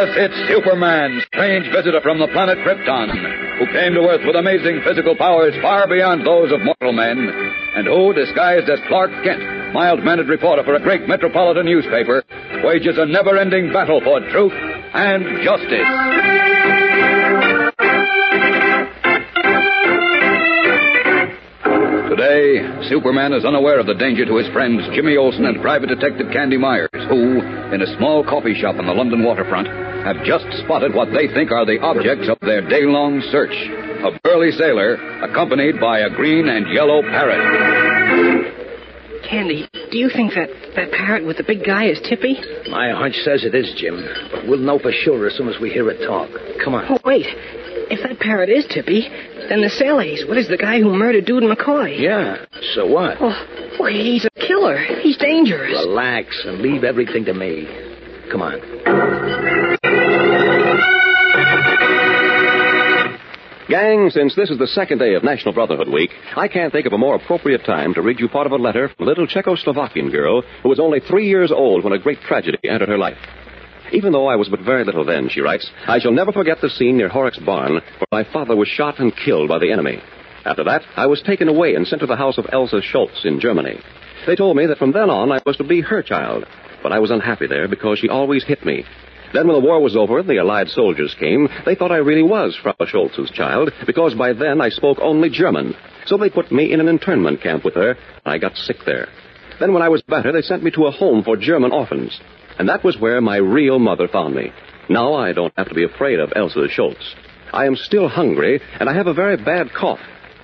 Yes, it's Superman, strange visitor from the planet Krypton, who came to Earth with amazing physical powers far beyond those of mortal men, and who, disguised as Clark Kent, mild-mannered reporter for a great metropolitan newspaper, wages a never-ending battle for truth and justice. Today, Superman is unaware of the danger to his friends Jimmy Olsen and Private Detective Candy Myers, who, in a small coffee shop on the London waterfront, have just spotted what they think are the objects of their day-long search. A burly sailor, accompanied by a green and yellow parrot. Candy, do you think that that parrot with the big guy is Tippy? My hunch says it is, Jim. But we'll know for sure as soon as we hear it talk. Come on. Oh, wait. If that parrot is Tippy, then the sailors. What is the guy who murdered Dude McCoy? Yeah. So what? Oh, well, he's a killer. He's dangerous. Relax and leave everything to me. Come on. Gang, since this is the second day of National Brotherhood Week, I can't think of a more appropriate time to read you part of a letter from a little Czechoslovakian girl who was only three years old when a great tragedy entered her life. Even though I was but very little then, she writes, I shall never forget the scene near Horrock's barn where my father was shot and killed by the enemy. After that, I was taken away and sent to the house of Elsa Schultz in Germany. They told me that from then on I was to be her child, but I was unhappy there because she always hit me. Then when the war was over and the Allied soldiers came, they thought I really was Frau Schultz's child, because by then I spoke only German. So they put me in an internment camp with her, and I got sick there. Then when I was better, they sent me to a home for German orphans. And that was where my real mother found me. Now I don't have to be afraid of Elsa Schultz. I am still hungry, and I have a very bad cough.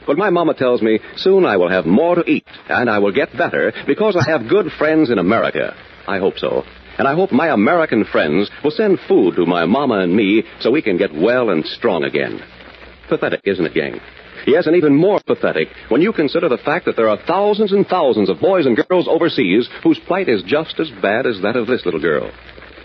But my mama tells me soon I will have more to eat, and I will get better because I have good friends in America. I hope so. And I hope my American friends will send food to my mama and me so we can get well and strong again. Pathetic, isn't it, gang? Yes, and even more pathetic when you consider the fact that there are thousands and thousands of boys and girls overseas whose plight is just as bad as that of this little girl.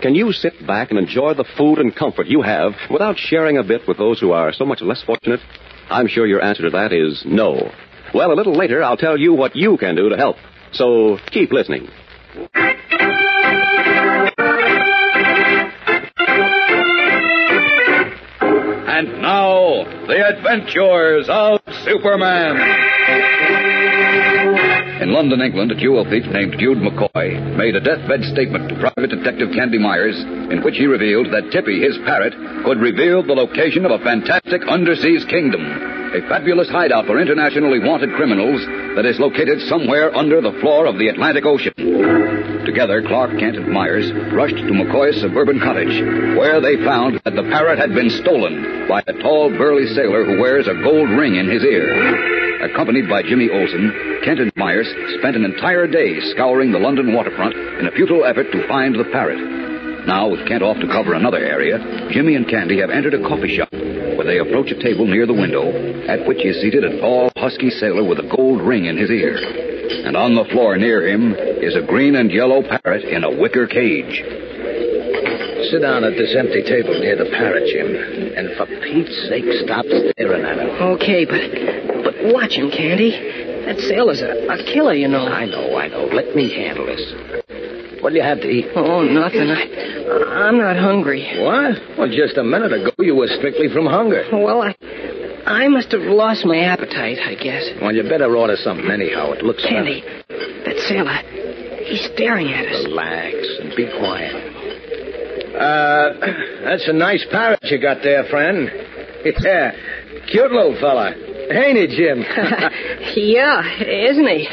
Can you sit back and enjoy the food and comfort you have without sharing a bit with those who are so much less fortunate? I'm sure your answer to that is no. Well, a little later, I'll tell you what you can do to help. So keep listening. And now, the adventures of Superman. In London, England, a jewel thief named Dude McCoy made a deathbed statement to Private Detective Candy Myers in which he revealed that Tippy, his parrot, could reveal the location of a fantastic undersea kingdom, a fabulous hideout for internationally wanted criminals that is located somewhere under the floor of the Atlantic Ocean. Together, Clark Kent and Myers rushed to McCoy's suburban cottage, where they found that the parrot had been stolen by a tall, burly sailor who wears a gold ring in his ear. Accompanied by Jimmy Olsen, Kent and Myers spent an entire day scouring the London waterfront in a futile effort to find the parrot. Now, with Kent off to cover another area, Jimmy and Candy have entered a coffee shop where where they approach a table near the window, at which is seated a tall, husky sailor with a gold ring in his ear. And on the floor near him is a green and yellow parrot in a wicker cage. Sit down at this empty table near the parrot, Jim. And for Pete's sake, stop staring at him. Okay, but but watch him, Candy. That sailor's a, a killer, you know. I know, I know. Let me handle this. What'll you have to eat? Oh, nothing. I, I'm not hungry. What? Well, just a minute ago you were strictly from hunger. Well, I I must have lost my appetite, I guess. Well, you better order something anyhow. It looks Candy, that sailor, he's staring at us. Relax and be quiet. Uh, that's a nice parrot you got there, friend. Yeah, cute little fella. Ain't he, Jim? yeah, isn't he?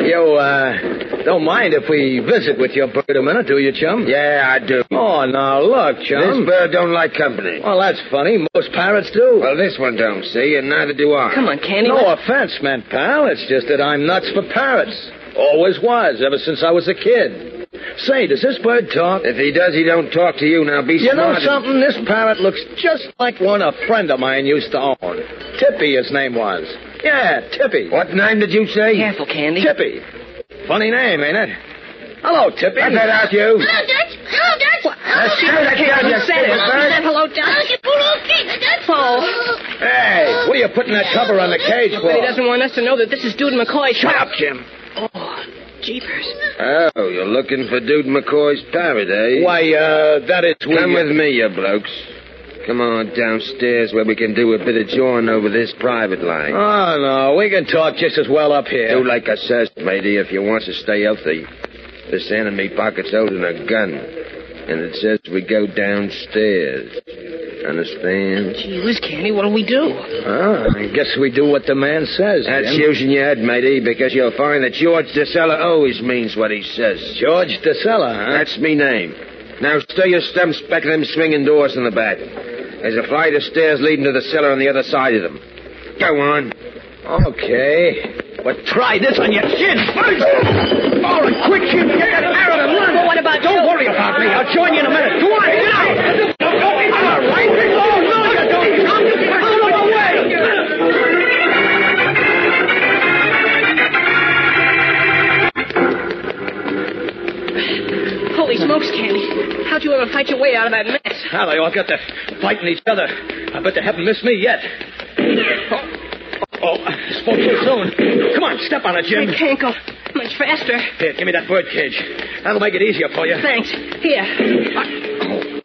You, uh, don't mind if we visit with your bird a minute, do you, chum? Yeah, I do. Oh, now look, chum. This bird don't like company. Well, that's funny. Most parrots do. Well, this one don't, see, and neither do I. Come on, Candy. no let's- offense, man, pal. It's just that I'm nuts for parrots. Always was, ever since I was a kid. Say, does this bird talk? If he does, he don't talk to you. Now be You know smart. and- something? This parrot looks just like one a friend of mine used to own. Tippy, his name was. Yeah, Tippy. What name did you say? Careful, Candy. Tippy. Funny name, ain't it? Hello, Tippy. Cut that out, you. Hello, Dutch. Hello, Dutch. Hello, That's Dutch. true, that's Can't good, you say it. stupid hello, Dutch. Hello, Hello, Dutch. Oh. Hey, what are you putting that cover on the cage for? But he doesn't want us to know that this is Dude McCoy. Shut up, Jim. Oh, jeepers. Oh, you're looking for Dude McCoy's parrot, eh? Why, uh, that is... Come with me, you blokes. Come on downstairs where we can do a bit of jawing over this private line. Oh, no, we can talk just as well up here. Do like I says, matey, if you want to stay healthy. This enemy pocket's holding a gun. And it says we go downstairs. Understand? Gee whiz, Candy, what'll we do? Oh, I guess we do what the man says, That's Jim. using your head, matey, because you'll find that George DeSella always means what he says. George DeSella, huh? That's me name. Now stir your stumps back of them swinging doors in the back. There's a flight of stairs leading to the cellar on the other side of them. Go on. Okay. But try this on your chin first. All right, quick, Jim. Get that arrow and run. Well, what about Don't you? worry about me. I'll join you in a minute. Go on, get out. All right. Oh, no, you don't. Come out of the way. Holy smokes, Candy. How'd you ever fight your way out of that mess? Now they all got to fighting each other. I bet they haven't missed me yet. Oh, oh I spoke too soon. Come on, step on it, Jim. I can't go much faster. Here, give me that bird cage. That'll make it easier for you. Thanks. Here. oh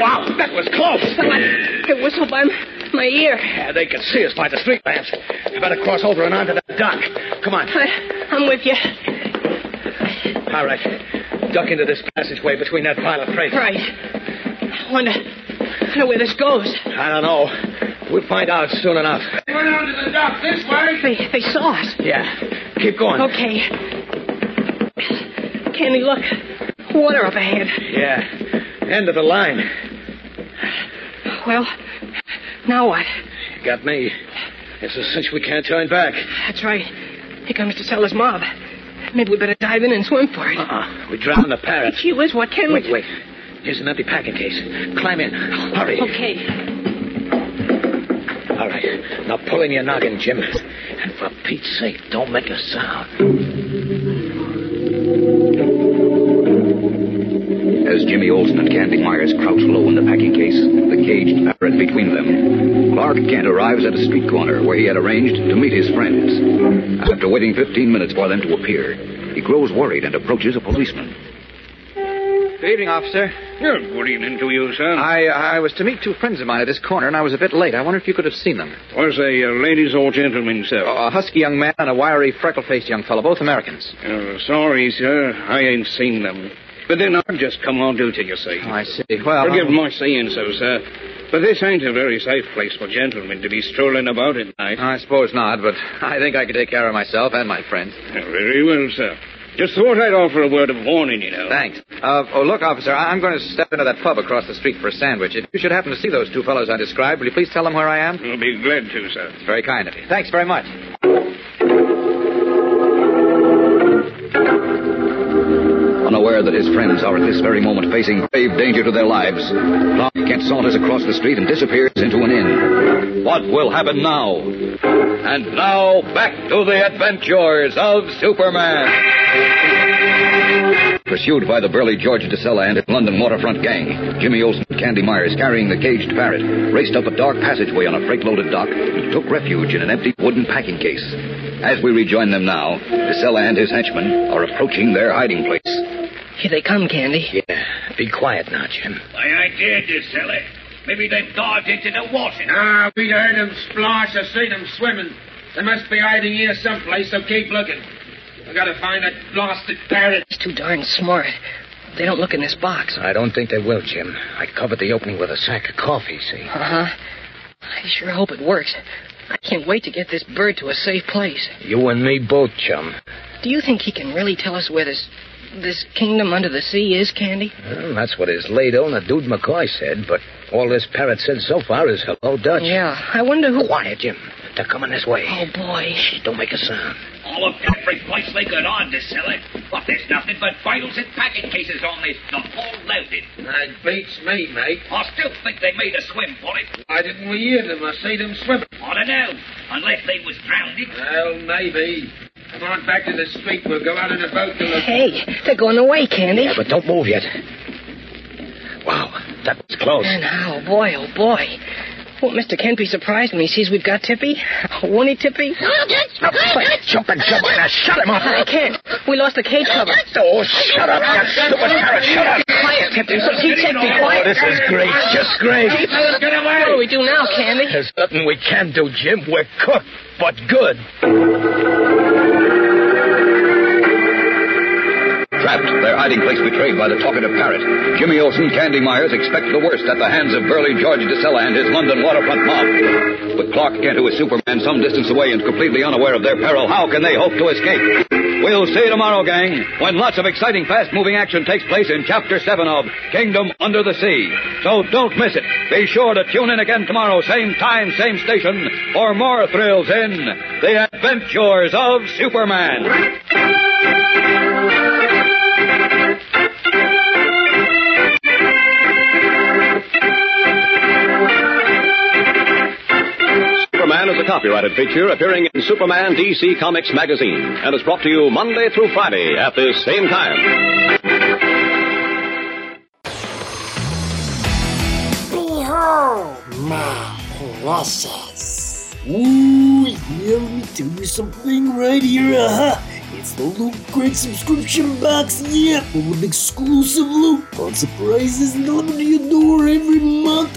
Wow, that was close. Someone it whistled by my ear. Yeah, they can see us by the street lamps. You better cross over and onto that dock. Come on. I, I'm with you. All right. Duck into this passageway between that pile of freight. Right. I wonder, I wonder where this goes. I don't know. We'll find out soon enough. Run onto the dock this way. They, they saw us. Yeah. Keep going. Okay. Candy, look. Water up ahead. Yeah. End of the line. Well, now what? You got me. It's a cinch we can't turn back. That's right. Here comes DeSella's mob. Maybe we better dive in and swim for it. Uh-uh. We drown the parrot. Gee whiz, what can Wait, we... wait. wait. Here's an empty packing case. Climb in. Hurry. Okay. All right. Now pull in your noggin, Jim. And for Pete's sake, don't make a sound. As Jimmy Olsen and Candy Myers crouch low in the packing case, the caged parrot between them, Clark Kent arrives at a street corner where he had arranged to meet his friends. After waiting 15 minutes for them to appear, he grows worried and approaches a policeman. Good evening, officer. good evening to you, sir. I I was to meet two friends of mine at this corner, and I was a bit late. I wonder if you could have seen them. Was a uh, ladies or gentlemen, sir? A husky young man and a wiry, freckle-faced young fellow, both Americans. Uh, sorry, sir. I ain't seen them. But then I've just come on duty, you see. I see. Well, Forgive um, my saying so, sir. But this ain't a very safe place for gentlemen to be strolling about at night. I suppose not, but I think I could take care of myself and my friends. Very well, sir. Just thought I'd offer a word of warning, you know. Thanks. Uh, oh, look, officer, I'm going to step into that pub across the street for a sandwich. If you should happen to see those two fellows I described, will you please tell them where I am? I'll be glad to, sir. It's very kind of you. Thanks very much. Unaware that his friends are at this very moment facing grave danger to their lives, Clark Kent saunters across the street and disappears into an inn. What will happen now? And now, back to the adventures of Superman. Pursued by the burly George DeSella and his London waterfront gang, Jimmy Olsen and Candy Myers, carrying the caged parrot, raced up a dark passageway on a freight-loaded dock and took refuge in an empty wooden packing case. As we rejoin them now, DeSella and his henchmen are approaching their hiding place. Here they come, Candy. Yeah, be quiet now, Jim. Why I ain't did you silly. Maybe they've dived into the water. Ah, we heard them splash or seen them swimming. They must be hiding here someplace, so keep looking. I gotta find that blasted parrot. He's too darn smart. They don't look in this box. I don't think they will, Jim. I covered the opening with a sack of coffee, see? Uh huh. I sure hope it works. I can't wait to get this bird to a safe place. You and me both, chum. Do you think he can really tell us where this this kingdom under the sea is, Candy? Well, that's what his late owner, Dude McCoy, said, but all this parrot said so far is hello, Dutch. Yeah, I wonder who. Quiet, Jim. They're coming this way. Oh, boy. Shh, don't make a sound. All of every place they got on to sell it. But there's nothing but bottles and packing cases on this, the whole loaded. That beats me, mate. I still think they made a swim for it. Why didn't we hear them? I see them swimming. I don't know. Unless they was drowned. Well, maybe. Come on back to the street. We'll go out in a boat to look. Hey, they're going away, Candy. Yeah, but don't move yet. Wow, that was close. And oh, boy, oh, boy. Won't Mr. Kent be surprised when he sees we've got Tippy? Won't he, Tippy? Now, quit jumping, jump on that. Shut him up. I can't. We lost the cage cover. Oh, shut up, you stupid parrot. Shut up. Quiet, Tippy. For Pete's sake, be Oh, quiet. this is great. Just great. Let's get away. What do we do now, Candy? There's nothing we can do, Jim. We're cooked, but good. Trapped, their hiding place betrayed by the talkative parrot, Jimmy Olsen, Candy Myers expect the worst at the hands of burly George DeSella and his London waterfront mob. With Clark Kent, who is Superman, some distance away and completely unaware of their peril, how can they hope to escape? We'll see you tomorrow, gang, when lots of exciting, fast-moving action takes place in Chapter 7 of Kingdom Under the Sea. So don't miss it. Be sure to tune in again tomorrow, same time, same station, for more thrills in The Adventures of Superman. Copyrighted feature appearing in Superman DC Comics magazine and is brought to you Monday through Friday at this same time. Behold my precious. Ooh, yeah, let me tell you something right here. Uh-huh. It's the Loot Crate subscription box, yeah, of exclusive loot, fun surprises delivered to your door every month.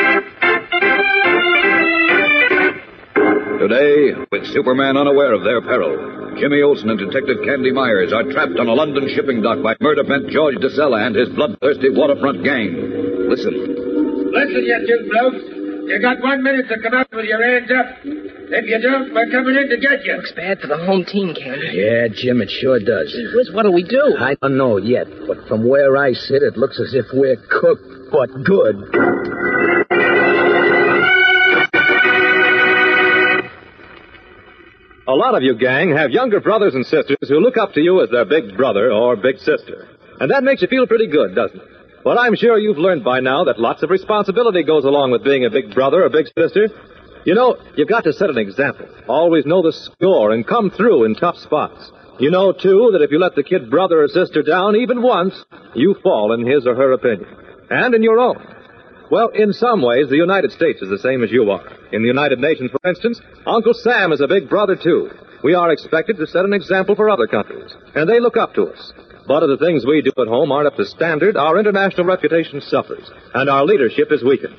Today, with Superman unaware of their peril, Jimmy Olsen and Detective Candy Myers are trapped on a London shipping dock by murder bent George DeSella and his bloodthirsty waterfront gang. Listen. Listen, you two blokes. You got one minute to come out with your hands up. If you don't, we're coming in to get you. Looks bad for the home team, Candy. Yeah, Jim, it sure does. Gee whiz, what'll we do? I don't know yet, but from where I sit, it looks as if we're cooked, but good. A lot of you, gang, have younger brothers and sisters who look up to you as their big brother or big sister. And that makes you feel pretty good, doesn't it? Well, I'm sure you've learned by now that lots of responsibility goes along with being a big brother or big sister. You know, you've got to set an example. Always know the score and come through in tough spots. You know, too, that if you let the kid brother or sister down even once, you fall in his or her opinion. And in your own. Well, in some ways, the United States is the same as you are. In the United Nations, for instance, Uncle Sam is a big brother, too. We are expected to set an example for other countries, and they look up to us. But if the things we do at home aren't up to standard, our international reputation suffers, and our leadership is weakened.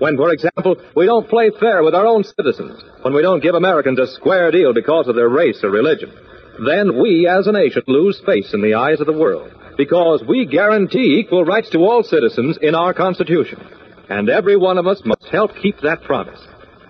When, for example, we don't play fair with our own citizens, when we don't give Americans a square deal because of their race or religion, then we as a nation lose face in the eyes of the world, because we guarantee equal rights to all citizens in our Constitution. And every one of us must help keep that promise.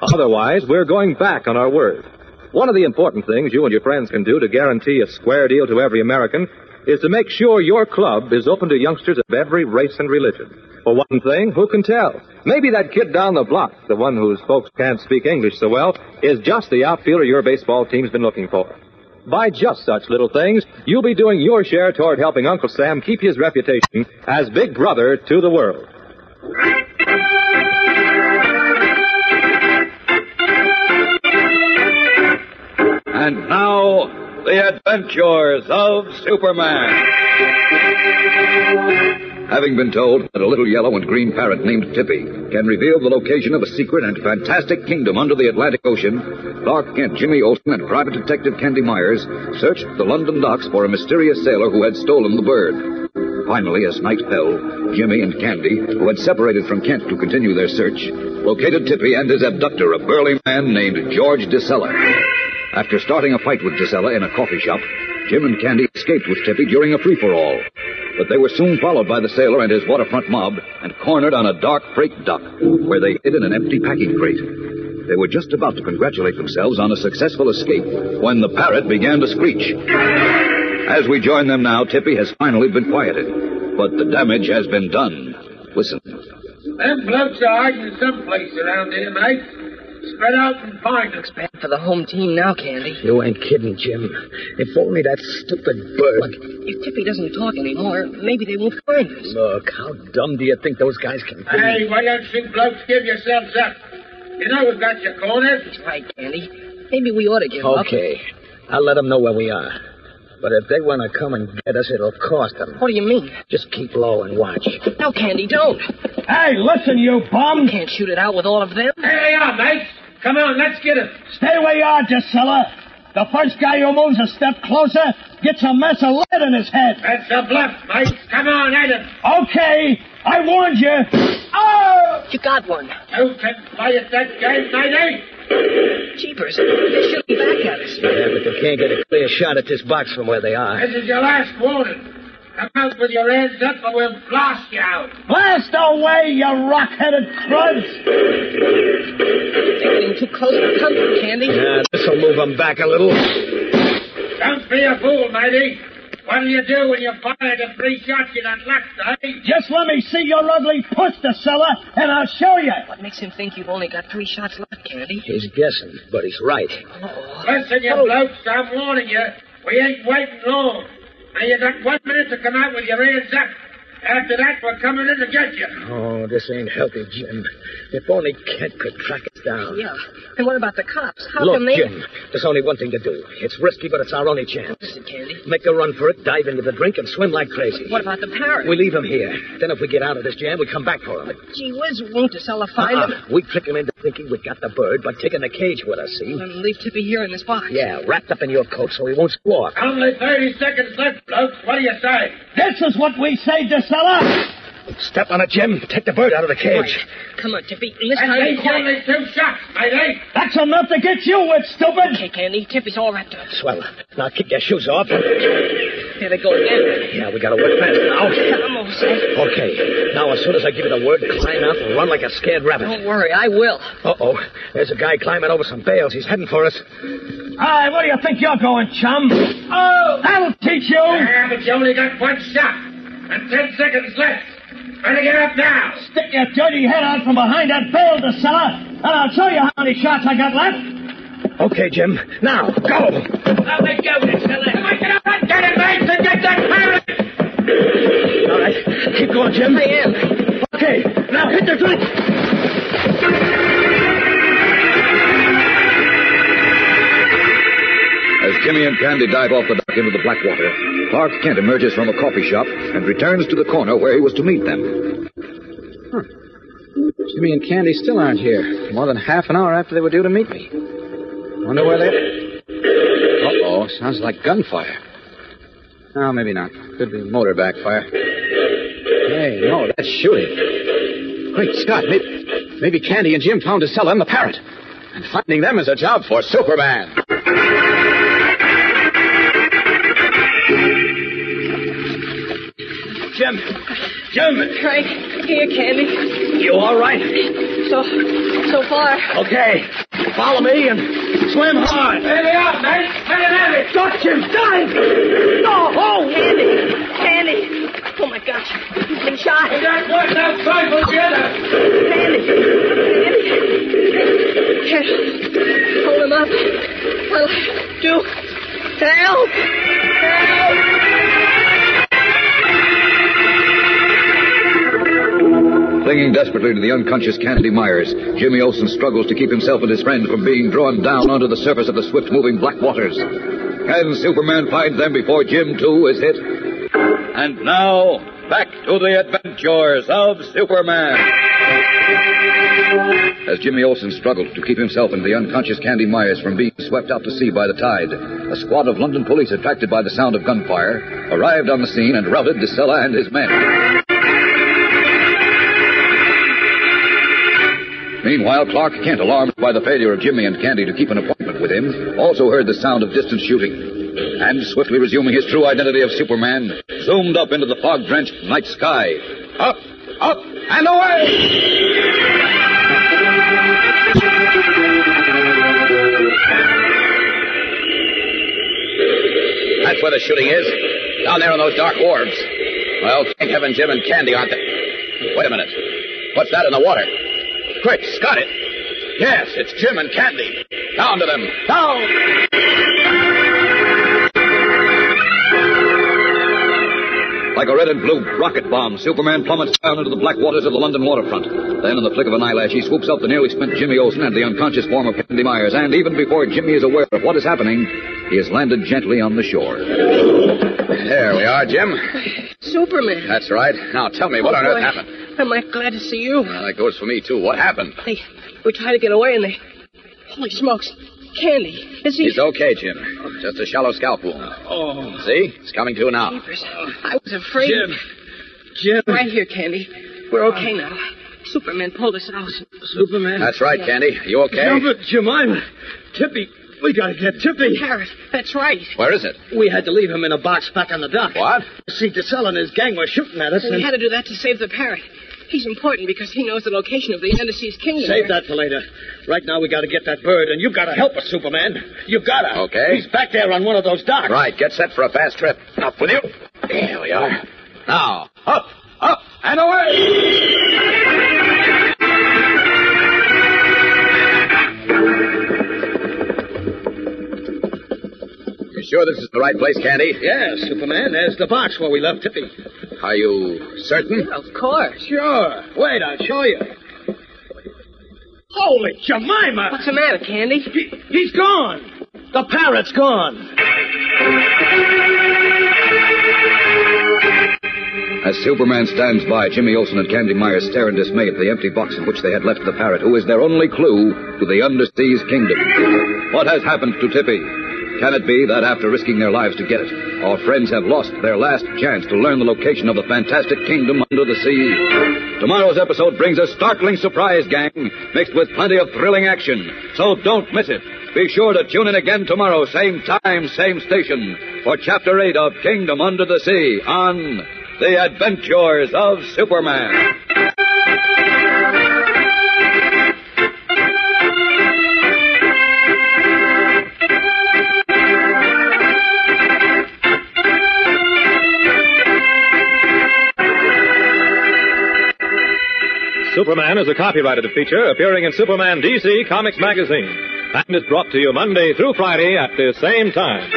Otherwise, we're going back on our word. One of the important things you and your friends can do to guarantee a square deal to every American is to make sure your club is open to youngsters of every race and religion. For one thing, who can tell? Maybe that kid down the block, the one whose folks can't speak English so well, is just the outfielder your baseball team's been looking for. By just such little things, you'll be doing your share toward helping Uncle Sam keep his reputation as big brother to the world. And now, the adventures of Superman. Having been told that a little yellow and green parrot named Tippy can reveal the location of a secret and fantastic kingdom under the Atlantic Ocean, Clark Kent, Jimmy Olsen, and Private Detective Candy Myers searched the London docks for a mysterious sailor who had stolen the bird. Finally, as night fell, Jimmy and Candy, who had separated from Kent to continue their search, located Tippy and his abductor, a burly man named George DeSella. After starting a fight with DeSella in a coffee shop, Jim and Candy escaped with Tippy during a free-for-all. But they were soon followed by the sailor and his waterfront mob and cornered on a dark freight dock, where they hid in an empty packing crate. They were just about to congratulate themselves on a successful escape when the parrot began to screech. As we join them now, Tippy has finally been quieted, but the damage has been done. Listen. Them blokes are hiding someplace around here, mate. Spread out and find them. Looks bad for the home team now, Candy. You ain't kidding, Jim. If only that stupid bird. Look, if Tippy doesn't talk anymore, maybe they won't find us. Look, how dumb do you think those guys can be? Hey, why don't you blokes give yourselves up? You know we've got your cornered. That's right, Candy. Maybe we ought to give up. Okay. I'll let them know where we are. But if they want to come and get us, it'll cost them. What do you mean? Just keep low and watch. No, Candy, don't. Hey, listen, you bum! Can't shoot it out with all of them. There they are, mates. Come on, let's get him. Stay where you are, DeSella. The first guy who moves a step closer gets a mess of lead in his head. That's a bluff, mates. Come on, at him. Okay, I warned you. Oh! You got one. You can play at that game, matey. Jeepers, they're shooting back at us. Yeah, but they can't get a clear shot at this box from where they are. This is your last warning. Come out with your hands up or we'll blast you out. Blast away, you rock-headed cruds! They're getting too close for comfort, Candy. Yeah, this'll move them back a little. Don't be a fool, matey. What'll you do when you fire the three shots you got left, eh? Just let me see your ugly puss, DeSella, and I'll show you. What makes him think you've only got three shots left, Candy? He's guessing, but he's right. Listen, you blokes, I'm warning you. We ain't waiting long. Now you got one minute to come out with your hands up. After that, we're coming in to get you. Oh, this ain't healthy, Jim. If only Kent could track us down. Yeah. And what about the cops? How Look, come they... Jim, there's only one thing to do. It's risky, but it's our only chance. Listen, Candy. Make a run for it, dive into the drink, and swim like crazy. What about the parrot? We leave him here. Then if we get out of this jam, we come back for him. Gee whiz, won't DeSella find him? Uh-uh. We trick him into thinking we got the bird by taking the cage with us, see? And leave Tippy here in this box. Yeah, wrapped up in your coat so he won't squawk. Only 30 seconds left, blokes. What do you say? This is what we say, DeSella. Step on it, Jim. Take the bird out of the cage. Right. Come on, Tippy. And this And time he's be quiet. only two shots, matey. That's enough to get you with, stupid. Okay, Candy. Tippy's all wrapped up. Swell. Now kick your shoes off. Here they go again. Yeah, we gotta work fast now. I'm all set. Okay. Now, as soon as I give you the word, climb out and run like a scared rabbit. Don't worry, I will. Uh-oh. There's a guy climbing over some bales. He's heading for us. Hi, where do you think you're going, chum? Oh! That'll teach you! Yeah, but you only got one shot. And ten seconds left. Better get up now. Stick your dirty head out from behind that bale, DeSella, and I'll show you how many shots I got left. Okay, Jim. Now, go! Now let go, Priscilla. Come on, get up and get it, mates, and get that parrot. All right. Keep going, Jim. I am. Okay. Now, hit the drink. Jimmy and Candy dive off the dock into the black water, Clark Kent emerges from a coffee shop and returns to the corner where he was to meet them. Jimmy and Candy still aren't here. More than half an hour after they were due to meet me. Wonder where they. Uh oh, sounds like gunfire. No, maybe not. Could be motor backfire. Hey, no, that's shooting. Great Scott, maybe, maybe Candy and Jim found DeSella in the parrot. And finding them is a job for Superman. Jim. Jim. Right here, Candy. You all right? So, so far. Okay. Follow me and swim hard. There they are, mate. Let it have it. Duck, Jim. Dive. No. Oh. Candy. Candy. Oh, my gosh. He's been shot. We got one outside for the other. Candy. Candy. Can't hold him up. What'll I do? Desperately to the unconscious Candy Myers, Jimmy Olsen struggles to keep himself and his friend from being drawn down onto the surface of the swift moving black waters. Can Superman find them before Jim, too, is hit? And now, back to the adventures of Superman. As Jimmy Olsen struggled to keep himself and the unconscious Candy Myers from being swept out to sea by the tide, a squad of London police, attracted by the sound of gunfire, arrived on the scene and routed DeSella and his men. Meanwhile, Clark Kent, alarmed by the failure of Jimmy and Candy to keep an appointment with him, also heard the sound of distant shooting. And, swiftly resuming his true identity of Superman, zoomed up into the fog drenched night sky. Up, up, and away! That's where the shooting is. Down there on those dark wharves. Well, thank heaven Jim and Candy aren't there. Wait a minute. What's that in the water? Great Scott, it. Yes, it's Jim and Candy. Down to them. Down! Like a red and blue rocket bomb, Superman plummets down into the black waters of the London waterfront. Then, in the flick of an eyelash, he swoops up the nearly spent Jimmy Olsen and the unconscious form of Candy Myers, and even before Jimmy is aware of what is happening, he has landed gently on the shore. There we are, Jim. Superman. That's right. Now tell me, what Oh, on earth oh, happened? I'm mighty glad to see you. Well, that goes for me, too. What happened? They, we tried to get away and they. Holy smokes. Candy. Is he. He's okay, Jim. Just a shallow scalp wound. Oh. See? It's coming to now. Jeepers. I was afraid. Jim. Jim. Right here, Candy. We're okay now. Superman pulled us out. Superman? That's right, Yeah. Candy. You okay? No, but Jemima. Tippy. We gotta get Tippy. Parrot. That's right. Where is it? We had to leave him in a box back on the dock. What? See, DeSella and his gang were shooting at us. We and... had to do that to save the parrot. He's important because he knows the location of the Underseas Kingdom. Save that for later. Right now, we gotta get that bird, and you've gotta help us, Superman. You've gotta. Okay. He's back there on one of those docks. Right, get set for a fast trip. Up with you. Here we are. Now, up, up, and away! Sure this is the right place, Candy? Yes, Superman. There's the box where we left Tippy. Are you certain? Of course. Sure. Wait, I'll show you. Holy Jemima! What's the matter, Candy? He, he's gone. The parrot's gone. As Superman stands by, Jimmy Olsen and Candy Myers stare in dismay at the empty box in which they had left the parrot, who is their only clue to the underseas kingdom. What has happened to Tippy? Can it be that after risking their lives to get it, our friends have lost their last chance to learn the location of the fantastic kingdom under the sea? Tomorrow's episode brings a startling surprise, gang, mixed with plenty of thrilling action. So don't miss it. Be sure to tune in again tomorrow, same time, same station, for Chapter 8 of Kingdom Under the Sea on The Adventures of Superman. Superman is a copyrighted feature appearing in Superman DC Comics Magazine and is brought to you Monday through Friday at the same time.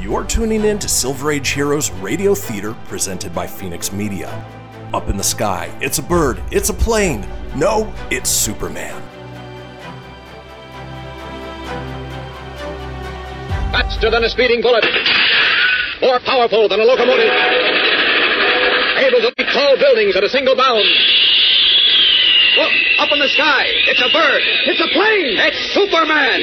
You're tuning in to Silver Age Heroes Radio Theater presented by Phoenix Media. Up in the sky, it's a bird, it's a plane. No, it's Superman. Faster than a speeding bullet. More powerful than a locomotive. Able to leap tall buildings at a single bound. Look, up in the sky. It's a bird. It's a plane. It's Superman.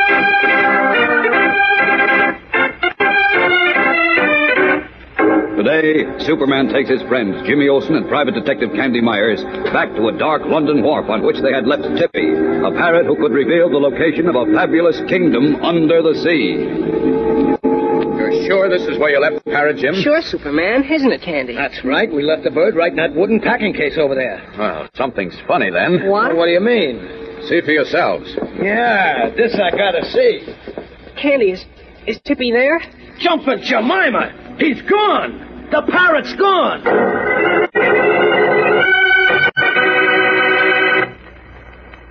Today, Superman takes his friends, Jimmy Olsen and Private Detective Candy Myers, back to a dark London wharf on which they had left Tippy, a parrot who could reveal the location of a fabulous kingdom under the sea. You're sure this is where you left the parrot, Jim? Sure, Superman, isn't it, Candy? That's right. We left the bird right in that wooden packing case over there. Well, something's funny then. What? What do you mean? See for yourselves. Yeah, this I gotta see. Candy, is, is Tippy there? Jumping Jemima! He's gone! The parrot's gone!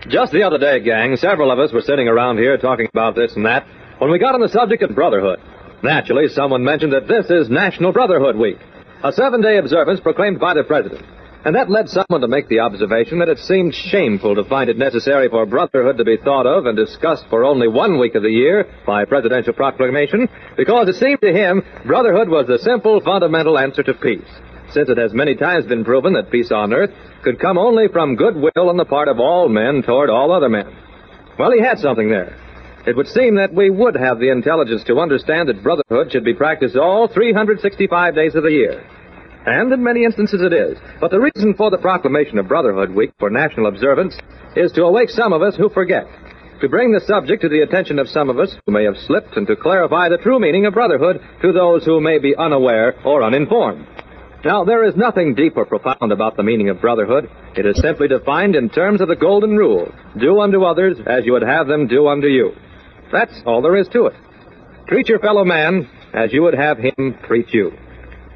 Just the other day, gang, several of us were sitting around here talking about this and that when we got on the subject of brotherhood. Naturally, someone mentioned that this is National Brotherhood Week, a seven day observance proclaimed by the President. And that led someone to make the observation that it seemed shameful to find it necessary for brotherhood to be thought of and discussed for only one week of the year by presidential proclamation, because it seemed to him brotherhood was the simple, fundamental answer to peace, since it has many times been proven that peace on earth could come only from goodwill on the part of all men toward all other men. Well, he had something there. It would seem that we would have the intelligence to understand that brotherhood should be practiced all 365 days of the year. And in many instances it is. But the reason for the proclamation of Brotherhood Week for national observance is to awake some of us who forget, to bring the subject to the attention of some of us who may have slipped, and to clarify the true meaning of brotherhood to those who may be unaware or uninformed. Now, there is nothing deep or profound about the meaning of brotherhood. It is simply defined in terms of the golden rule do unto others as you would have them do unto you. That's all there is to it. Treat your fellow man as you would have him treat you.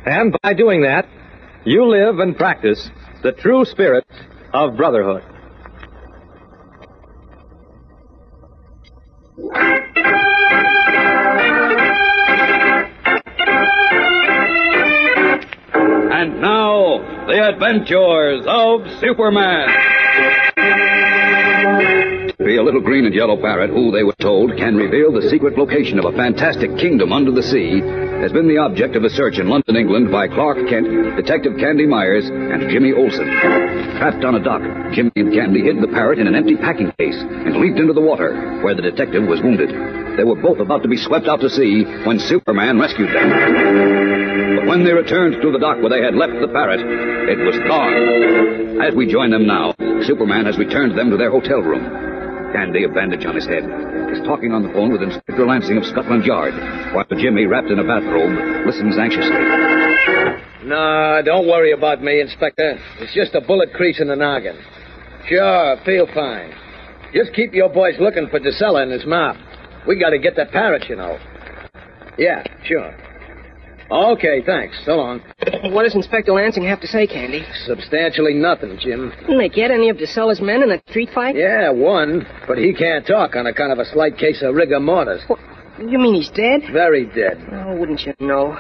And by doing that, you live and practice the true spirit of brotherhood. And now, the adventures of Superman. Be a little green and yellow parrot who, they were told, can reveal the secret location of a fantastic kingdom under the sea, has been the object of a search in London, England by Clark Kent, Detective Candy Myers, and Jimmy Olsen. Trapped on a dock, Jimmy and Candy hid the parrot in an empty packing case and leaped into the water, where the detective was wounded. They were both about to be swept out to sea when Superman rescued them. But when they returned to the dock where they had left the parrot, it was gone. As we join them now, Superman has returned them to their hotel room. Candy, a bandage on his head, is talking on the phone with Inspector Lansing of Scotland Yard, while Jimmy, wrapped in a bathrobe, listens anxiously. No, don't worry about me, Inspector. It's just a bullet crease in the noggin. Sure, feel fine. Just keep your boys looking for DeSella and his mouth. We gotta get that parrot, you know. Yeah, sure. Okay, thanks. So long. What does Inspector Lansing have to say, Candy? Substantially nothing, Jim. Didn't they get any of DeSella's men in that street fight? Yeah, one, but he can't talk on account of a slight case of rigor mortis. You mean he's dead? Very dead. Oh, wouldn't you know?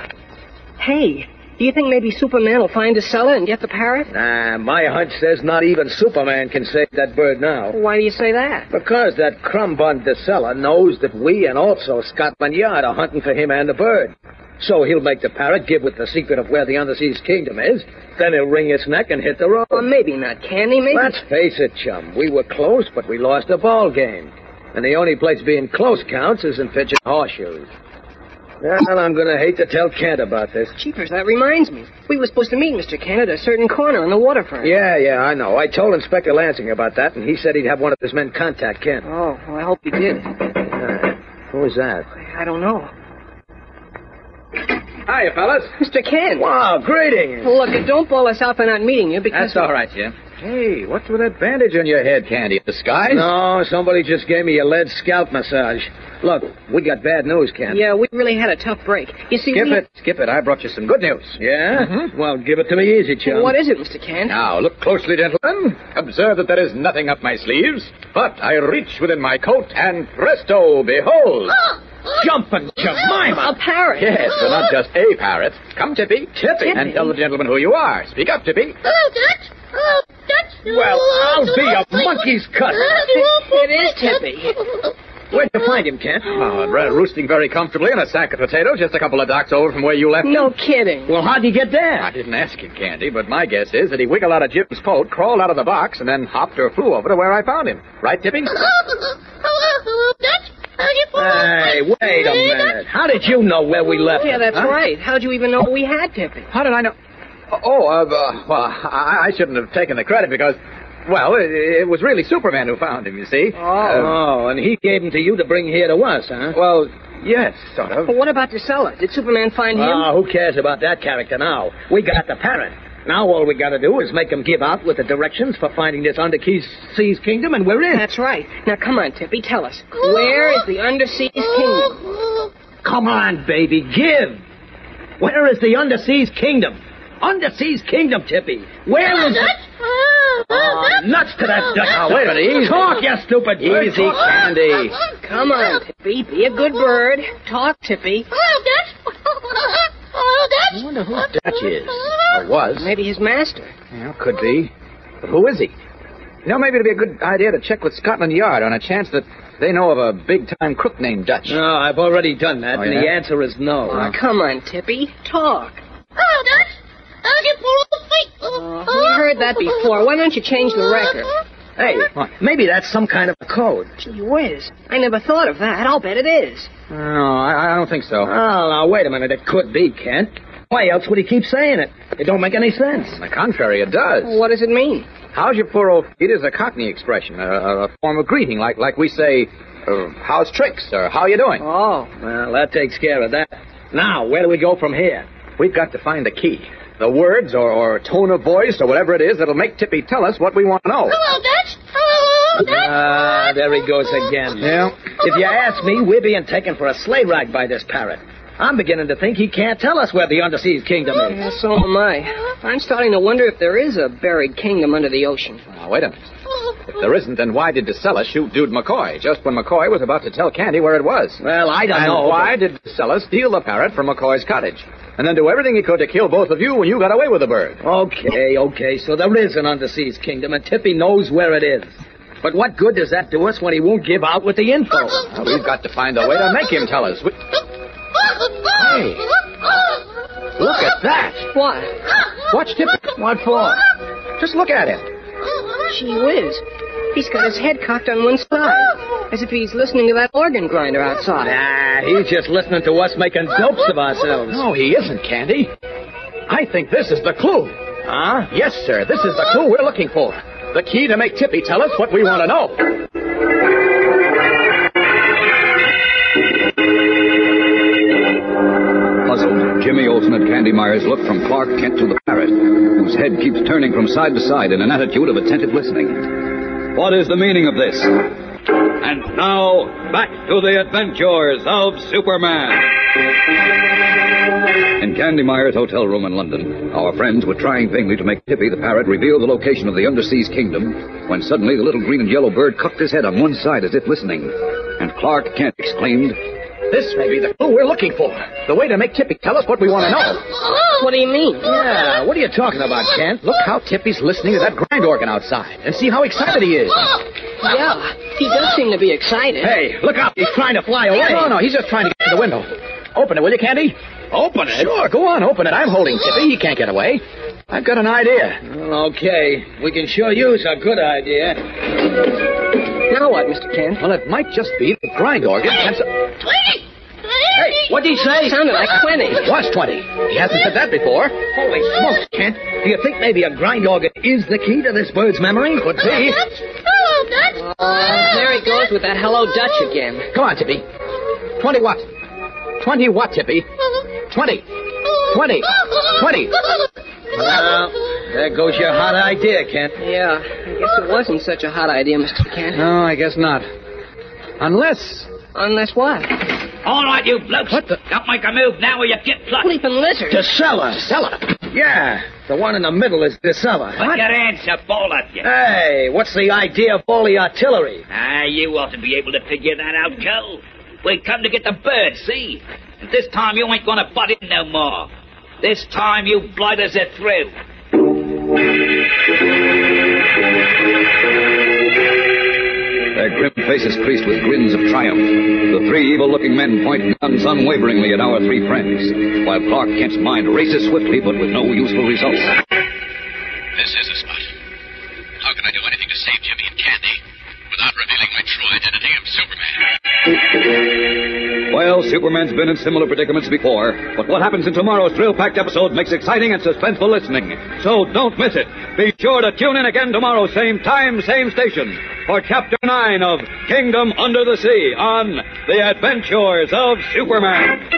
Hey, do you think maybe Superman will find DeSella and get the parrot? Nah, my hunch says not even Superman can save that bird now. Why do you say that? Because that crumbun DeSella knows that we and also Scotland Yard are hunting for him and the bird. So he'll make the parrot give with the secret of where the Underseas Kingdom is. Then he'll wring its neck and hit the road. Well, maybe not, Candy. Maybe. Let's face it, chum. We were close, but we lost a ball game. And the only place being close counts is in pitching horseshoes. Well, I'm going to hate to tell Kent about this. Jeepers, that reminds me. We were supposed to meet Mr. Kent at a certain corner on the waterfront. Yeah, yeah, I know. I told Inspector Lansing about that, and he said he'd have one of his men contact Kent. Oh, well, I hope you did. Uh, who was that? I don't know. Hiya, fellas. Mr. Kent. Wow, greetings. Look, don't ball us out for not meeting you because. That's all right, Jim. Hey, what's with that bandage on your head, Candy? A disguise? No, somebody just gave me a lead scalp massage. Look, we got bad news, Kent. Yeah, we really had a tough break. You see, Skip we... it, skip it. I brought you some good news. Yeah? Mhm. Well, give it to me easy, chum. What is it, Mr. Kent? Now, look closely, gentlemen. Observe that there is nothing up my sleeves, but I reach within my coat, and presto, behold! Jumping Jemima! A parrot. Yes, but not just a parrot. Come, Tippy. Tippy. And tell the gentleman who you are. Speak up, Tippy. Oh, Dutch. Oh, Dutch. Well, I'll be a monkey's cut. It is Tippy. Where'd you find him, Kent? Oh, uh, roosting very comfortably in a sack of potatoes just a couple of docks over from where you left No him. kidding. Well, how'd he get there? I didn't ask you, Candy, but my guess is that he wiggled out of Jim's coat, crawled out of the box, and then hopped or flew over to where I found him. Right, Tippy? Oh, Dutch. How you Hey, wait a minute. How did you know where we left him? Yeah, him? that's huh? right. How'd you even know we had Tippy? How did I know? Oh, uh, uh, well, I, I shouldn't have taken the credit because, well, it, it was really Superman who found him, you see. Uh, Oh, and he gave him to you to bring here to us, huh? well, yes, sort of. But what about the seller? Did Superman find him? Ah, who cares about that character now? We got the parrot. Now all we gotta do is make him give out with the directions for finding this underseas seas kingdom, and we're in. That's right. Now, come on, Tippy, tell us. Where is the Underseas Kingdom? Come on, baby, give. Where is the underseas kingdom? Underseas kingdom, Tippy. Where is it? Oh, nuts to that Dutch. Now, wait a minute, easy. Talk, you stupid bird. Easy, Candy. Come on, Tippy. Be a good bird. Talk, Tippy. Oh, Dutch. Oh, Dutch. I wonder who Dutch is, or was. Maybe his master. Yeah, could be. But who is he? You know, maybe it'd be a good idea to check with Scotland Yard on a chance that they know of a big-time crook named Dutch. No, I've already done that, Oh, and yeah? the answer is no. Oh, come on, Tippy. Talk. Oh, Dutch. How you pull up the feet? Oh, we heard that before. Why don't you change the record? Hey, maybe that's some kind of a code. Gee whiz. I never thought of that. I'll bet it is. No, I, I don't think so. Oh, now, wait a minute. It could be, Kent. Why else would he keep saying it? It don't make any sense. On the contrary, it does. What does it mean? How's your poor old feet is a Cockney expression, a, a, a form of greeting, like like we say, uh, how's tricks, or how you doing? Oh. Well, that takes care of that. Now, where do we go from here? We've got to find the key. The words or, or tone of voice or whatever it is that'll make Tippy tell us what we want to know. Hello, Dutch. Hello, Dutch. Ah, there he goes again. Yeah. If you ask me, we're being taken for a sleigh ride by this parrot. I'm beginning to think he can't tell us where the underseas kingdom is. Yeah, so am I. I'm starting to wonder if there is a buried kingdom under the ocean. Now, wait a minute. If there isn't, then why did DeSella shoot Dude McCoy just when McCoy was about to tell Candy where it was? Well, I don't and know. why did DeSella steal the parrot from McCoy's cottage? And then do everything he could to kill both of you when you got away with the bird? Okay, okay, so there is an underseas kingdom, and Tippy knows where it is. But what good does that do us when he won't give out with the info? Well, we've got to find a way to make him tell us. We- Hey, look at that. What? Watch Tippy. What for? Just look at him. Gee whiz. He's got his head cocked on one side, as if he's listening to that organ grinder outside. Nah, he's just listening to us making dopes of ourselves. No, he isn't, Candy. I think this is the clue. Huh? Yes, sir. This is the clue we're looking for. The key to make Tippy tell us what we want to know. And Candy Myers look from Clark Kent to the parrot, whose head keeps turning from side to side in an attitude of attentive listening. What is the meaning of this? And now, back to the adventures of Superman. In Candy Myers' hotel room in London, our friends were trying vainly to make Tippy the parrot reveal the location of the underseas kingdom when suddenly the little green and yellow bird cocked his head on one side as if listening. And Clark Kent exclaimed, This may be the clue we're looking for. The way to make Tippy tell us what we want to know. What do you mean? Yeah, what are you talking about, Kent? Look how Tippy's listening to that grind organ outside. And see how excited he is. Yeah, he does seem to be excited. Hey, look out. He's trying to fly away. No, no, he's just trying to get to the window. Open it, will you, Candy? Open it? Sure, go on, open it. I'm holding Tippy. He can't get away. I've got an idea. Okay, we can sure use a good idea. Now what, Mr. Kent? Well, it might just be the grind organ. That's a... Hey, what'd he say? Sounded like 20. It was 20. He hasn't said that before. Holy smokes, Kent. Do you think maybe a grind organ is the key to this bird's memory? Could be. Hello, Dutch. Uh, there he goes with that hello Dutch again. Come on, Tippy. 20 what? 20 what, Tippy? 20. 20. 20. Well, there goes your hot idea, Kent. Yeah, I guess it wasn't such a hot idea, Mr. Kent. No, I guess not. Unless. Unless what? All right, you blokes. What the? Don't make a move now or you get plucked. Leaping lizard. DeSella. Stella. Yeah, the one in the middle is DeSella. Put your hands up, all of you. Hey, what's the idea of all the artillery? Ah, you ought to be able to figure that out, Cole. We come to get the bird, see? And this time you ain't gonna butt in no more. This time you blighters are through. Their grim faces creased with grins of triumph. The three evil-looking men point guns unwaveringly at our three friends, while Clark Kent's mind races swiftly but with no useful results. This is a spot. How can I do anything to save Jimmy and Candy without revealing my true identity Superman? Well, Superman's been in similar predicaments before, but what happens in tomorrow's thrill-packed episode makes exciting and suspenseful listening. So don't miss it. Be sure to tune in again tomorrow, same time, same station, for Chapter 9 of Kingdom Under the Sea on The Adventures of Superman.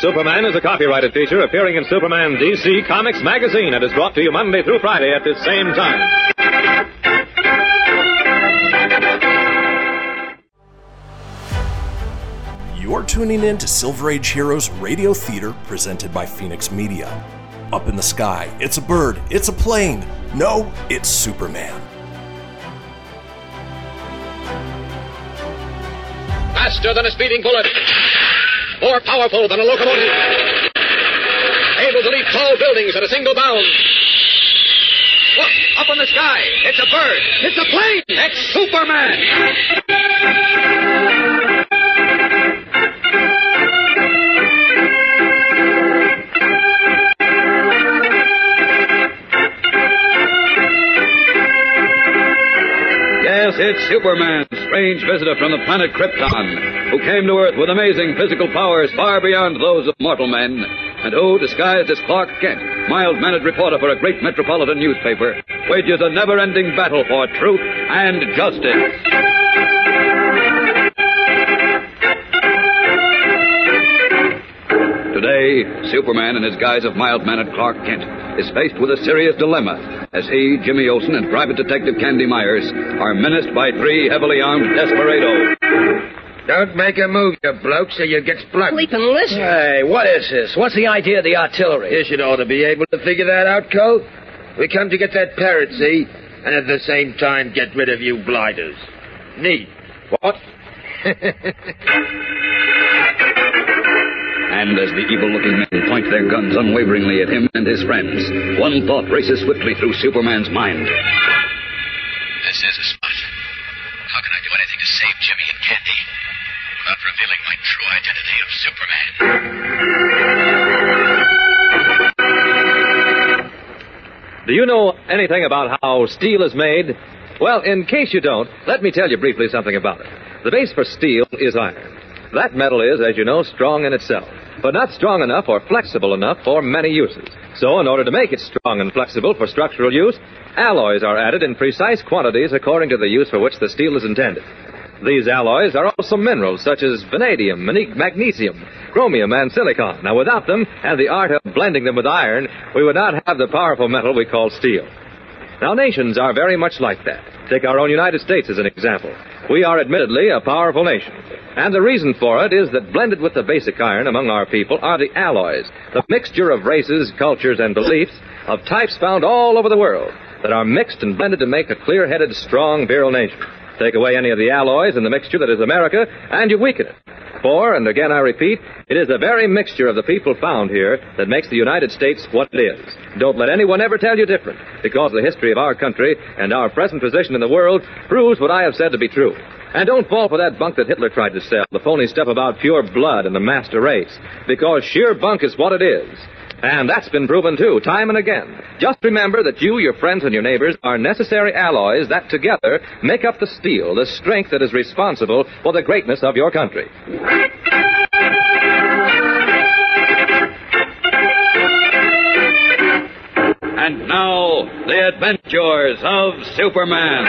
Superman is a copyrighted feature appearing in Superman DC Comics magazine and is brought to you Monday through Friday at this same time. You're tuning in to Silver Age Heroes Radio Theater presented by Phoenix Media. Up in the sky, it's a bird, it's a plane. No, it's Superman. Faster than a speeding bullet. More powerful than a locomotive. Able to leap tall buildings at a single bound. Look, up in the sky. It's a bird. It's a plane. It's Superman. It's Superman, strange visitor from the planet Krypton, who came to Earth with amazing physical powers far beyond those of mortal men, and who, disguised as Clark Kent, mild-mannered reporter for a great metropolitan newspaper, wages a never-ending battle for truth and justice. Today, Superman, in his guise of mild-mannered Clark Kent, is faced with a serious dilemma as he, Jimmy Olsen, and Private Detective Candy Myers are menaced by three heavily armed desperados. Don't make a move, you bloke, so you get plucked. Leaping lizard. Hey, what is this? What's the idea of the artillery? You should ought to be able to figure that out, Cole. We come to get that parrot, see? And at the same time get rid of you blighters. Neat. What? And as the evil-looking men point their guns unwaveringly at him and his friends, one thought races swiftly through Superman's mind. This is a spot. How can I do anything to save Jimmy and Candy without revealing my true identity of Superman? Do you know anything about how steel is made? Well, in case you don't, let me tell you briefly something about it. The base for steel is iron. That metal is, as you know, strong in itself, but not strong enough or flexible enough for many uses. So, in order to make it strong and flexible for structural use, alloys are added in precise quantities according to the use for which the steel is intended. These alloys are also minerals such as vanadium, magnesium, chromium, and silicon. Now, without them and the art of blending them with iron, we would not have the powerful metal we call steel. Now, nations are very much like that. Take our own United States as an example. We are admittedly a powerful nation. And the reason for it is that blended with the basic iron among our people are the alloys, the mixture of races, cultures, and beliefs of types found all over the world that are mixed and blended to make a clear-headed, strong, virile nation. Take away any of the alloys in the mixture that is America, and you weaken it. For, and again I repeat, it is the very mixture of the people found here that makes the United States what it is. Don't let anyone ever tell you different, because the history of our country and our present position in the world proves what I have said to be true. And don't fall for that bunk that Hitler tried to sell, the phony stuff about pure blood and the master race, because sheer bunk is what it is. And that's been proven too, time and again. Just remember that you, your friends, and your neighbors are necessary alloys that together make up the steel, the strength that is responsible for the greatness of your country. And now, the adventures of Superman.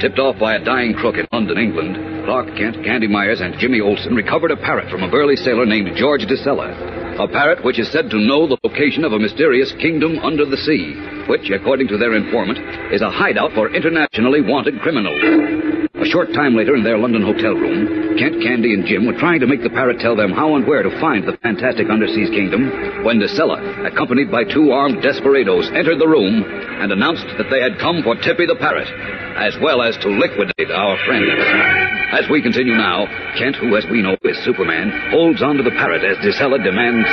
Tipped off by a dying crook in London, England, Clark Kent, Candy Myers, and Jimmy Olsen recovered a parrot from a burly sailor named George DeSella. A parrot which is said to know the location of a mysterious kingdom under the sea, which, according to their informant, is a hideout for internationally wanted criminals. A short time later, in their London hotel room, Kent, Candy, and Jim were trying to make the parrot tell them how and where to find the fantastic underseas kingdom when DeSella, accompanied by two armed desperados, entered the room and announced that they had come for Tippy the parrot, as well as to liquidate our friends. As we continue now, Kent, who, as we know, is Superman, holds on to the parrot as DeSella demands.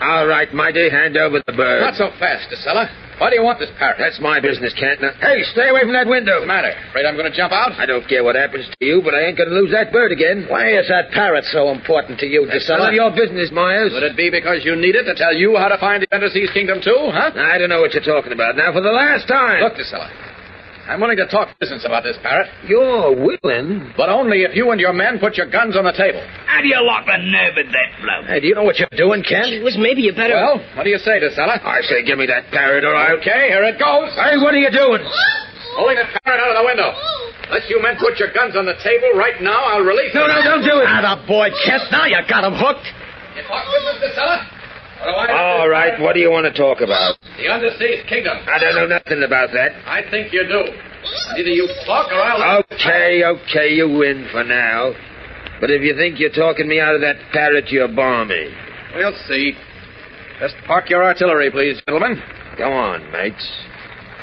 All right, Mighty, hand over the bird. Not so fast, DeSella. Why do you want this parrot? That's my business, Kent. Now, hey, stay away from that window. What's the matter? Afraid I'm going to jump out? I don't care what happens to you, but I ain't going to lose that bird again. Why is that parrot so important to you, That's DeSella? none of your business, Myers. Would it be because you need it to tell you how to find the Underseas Kingdom too, huh? I don't know what you're talking about. Now, for the last time. Look, DeSella. I'm willing to talk business about this parrot, You're willing? but only if you and your men put your guns on the table. How do you like the nerve of that bloke? Hey, do you know what you're doing, Kent? Gee whiz, maybe you better. Well, what do you say, DeSella? I say, give me that parrot, all right? Okay, here it goes. Hey, what are you doing? Pulling the parrot out of the window. Unless you men put your guns on the table right now, I'll release No, it. no, don't do it. Atta boy, Kent. Now you got him hooked. You talk business, DeSella? Oh, All right, what do you want to talk about? The Underseas Kingdom. I don't know nothing about that. I think you do. Either you talk or I'll... Okay, okay, you win for now. But if you think you're talking me out of that parrot, you're balmy. We'll see. Just park your artillery, please, gentlemen. Go on, mates.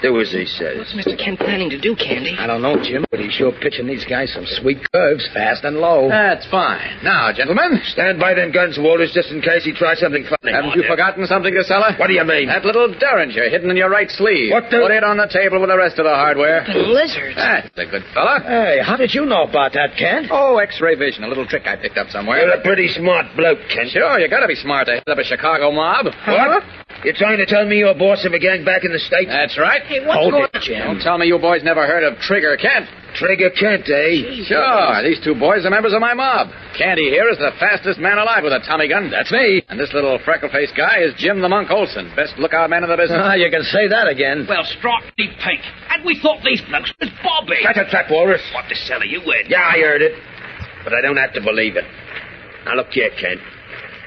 Do as he says. What's Mr. Kent planning to do, Candy? I don't know, Jim, but he's sure pitching these guys some sweet curves, fast and low. That's fine. Now, gentlemen, Stand by them guns, Walters, just in case he tries something funny. haven't you forgotten something, DeSella? What do you mean? That little derringer hidden in your right sleeve. What the- Put it on the table with the rest of the hardware. The lizards. That's a good fella. Hey, how did you know about that, Kent? Oh, X-ray vision, a little trick I picked up somewhere. You're a pretty smart bloke, Kent. Sure, you gotta be smart to head up a Chicago mob. What? You're trying to tell me you're boss of a gang back in the States? That's right. Hey, what's Hold going it, on? Jim. Don't tell me you boys never heard of Trigger Kent. Trigger Kent, eh? Sure, these two boys are members of my mob. Candy here is the fastest man alive with a Tommy gun. That's me. And this little freckle-faced guy is Jim the Monk Olsen, best lookout man in the business. Ah, you can say that again. Well, strike me pink. And we thought these blokes was Bobby. That's a trap, Walrus. What the cell are you in? Yeah, I heard it. But I don't have to believe it. Now, look here, Kent.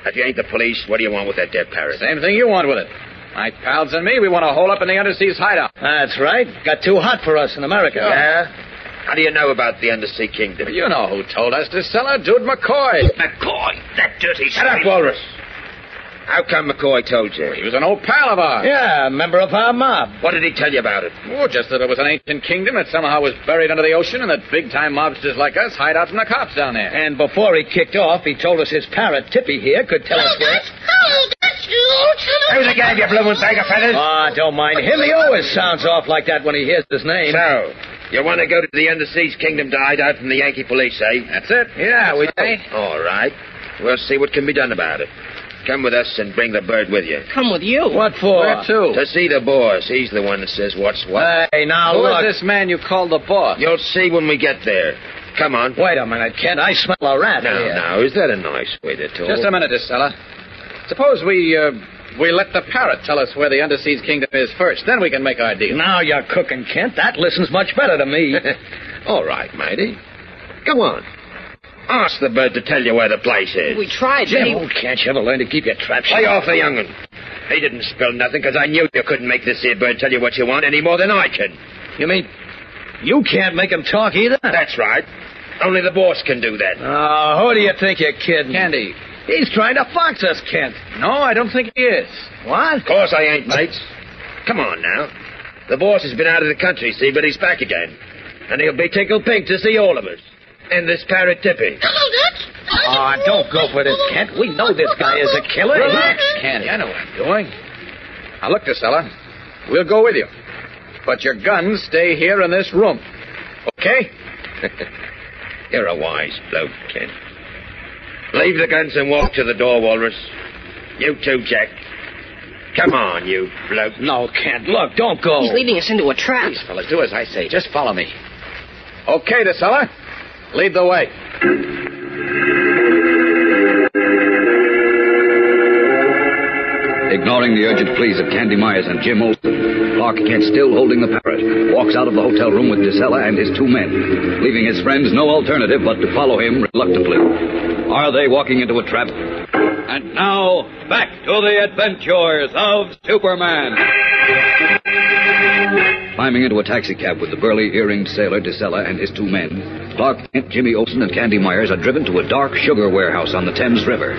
If you ain't the police, what do you want with that dead parrot? Same thing you want with it. My pals and me, we want to hole up in the underseas hideout. That's right. Got too hot for us in America. Yeah? How do you know about the Undersea Kingdom? You know who told us to sell it, Dude McCoy. McCoy, that dirty Shut up. Walrus. How come McCoy told you? He was an old pal of ours. Yeah, a member of our mob. What did he tell you about it? Oh, just that it was an ancient kingdom that somehow was buried under the ocean and that big-time mobsters like us hide out from the cops down there. And before he kicked off, he told us his parrot, Tippy, here, could tell us where. Oh, that's you. Who's the gang, you bloomin' bag of feathers? Ah, don't mind him. He always sounds off like that when he hears his name. So, you want to go to the Underseas Kingdom to hide out from the Yankee police, eh? That's it. Yeah, we do. All right. We'll see what can be done about it. Come with us and bring the bird with you. Come with you. What for? Where to? To see the boss. He's the one that says what's what. Hey, now Who look. is this man you call the boss? You'll see when we get there. Come on. Wait a minute, Kent. I smell a rat Now, here. now, is that a nice way to talk? Just a minute, DeSella. Suppose we, uh, we let the parrot tell us where the Underseas Kingdom is first. Then we can make our deal. Now you're cooking, Kent. That listens much better to me. All right, matey. Go on. Ask the bird to tell you where the place is. We tried, Jim, Jimmy. oh, can't you ever learn to keep your trap Play shut? off the young'un. He didn't spill nothing because I knew you couldn't make this here bird tell you what you want any more than I can. You mean you can't make him talk either? That's right. Only the boss can do that. Oh, who do you think you're kidding? Candy. He's trying to fox us, Kent. No, I don't think he is. What? Of course I ain't, mates. Come on now. The boss has been out of the country, see, but he's back again. And he'll be tickled pink to see all of us. And this parrot tipping. Oh, don't go for this, Kent. We know this guy is a killer. Relax, Candy. I know what I'm doing. Now, look, DeSella. We'll go with you. But your guns stay here in this room. Okay? You're a wise bloke, Kent. Leave the guns and walk to the door, Walrus. You too, Jack. Come on, you bloke. No, Kent. Look, don't go. He's leading us into a trap. Please, fellas, do as I say. Just follow me. Okay, DeSella. Lead the way. Ignoring the urgent pleas of Candy Myers and Jim Olsen, Clark Kent, still holding the parrot, walks out of the hotel room with DeSella and his two men, leaving his friends no alternative but to follow him reluctantly. Are they walking into a trap? And now, back to the adventures of Superman. Climbing into a taxicab with the burly, earringed sailor DeSella and his two men, Clark Kent, Jimmy Olsen, and Candy Myers are driven to a dark sugar warehouse on the Thames River.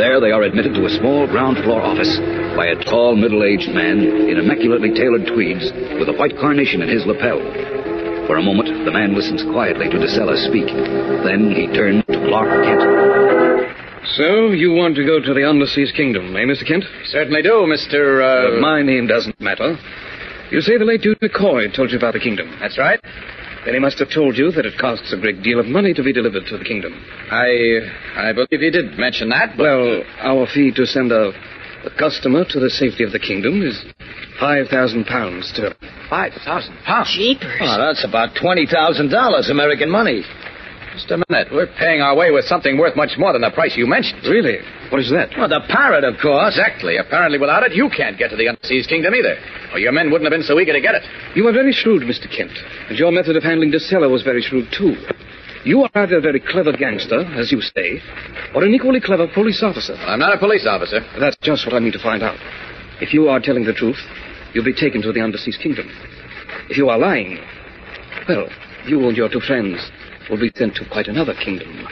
There they are admitted to a small ground floor office by a tall, middle-aged man in immaculately tailored tweeds with a white carnation in his lapel. For a moment, the man listens quietly to DeSella speak. Then he turns to Clark Kent. So, you want to go to the Underseas Kingdom, eh, Mr. Kent? Certainly do, Mr. Uh... Uh, my name doesn't matter. You say the late Dude McCoy told you about the kingdom. That's right. Then he must have told you that it costs a great deal of money to be delivered to the kingdom. I I believe he did mention that. But... Well, our fee to send a, a customer to the safety of the kingdom is five thousand pounds sterling. Five thousand pounds? Jeepers. Oh, that's about $20,000 American money. Just a minute. We're paying our way with something worth much more than the price you mentioned. Really? What is that? Well, the parrot, of course. Exactly. Apparently, without it, you can't get to the Underseas Kingdom either. Or your men wouldn't have been so eager to get it. You are very shrewd, Mr. Kent. And your method of handling DeSella was very shrewd, too. You are either a very clever gangster, as you say, or an equally clever police officer. I'm not a police officer. That's just what I mean to find out. If you are telling the truth, you'll be taken to the Underseas Kingdom. If you are lying, well, you and your two friends will be sent to quite another kingdom.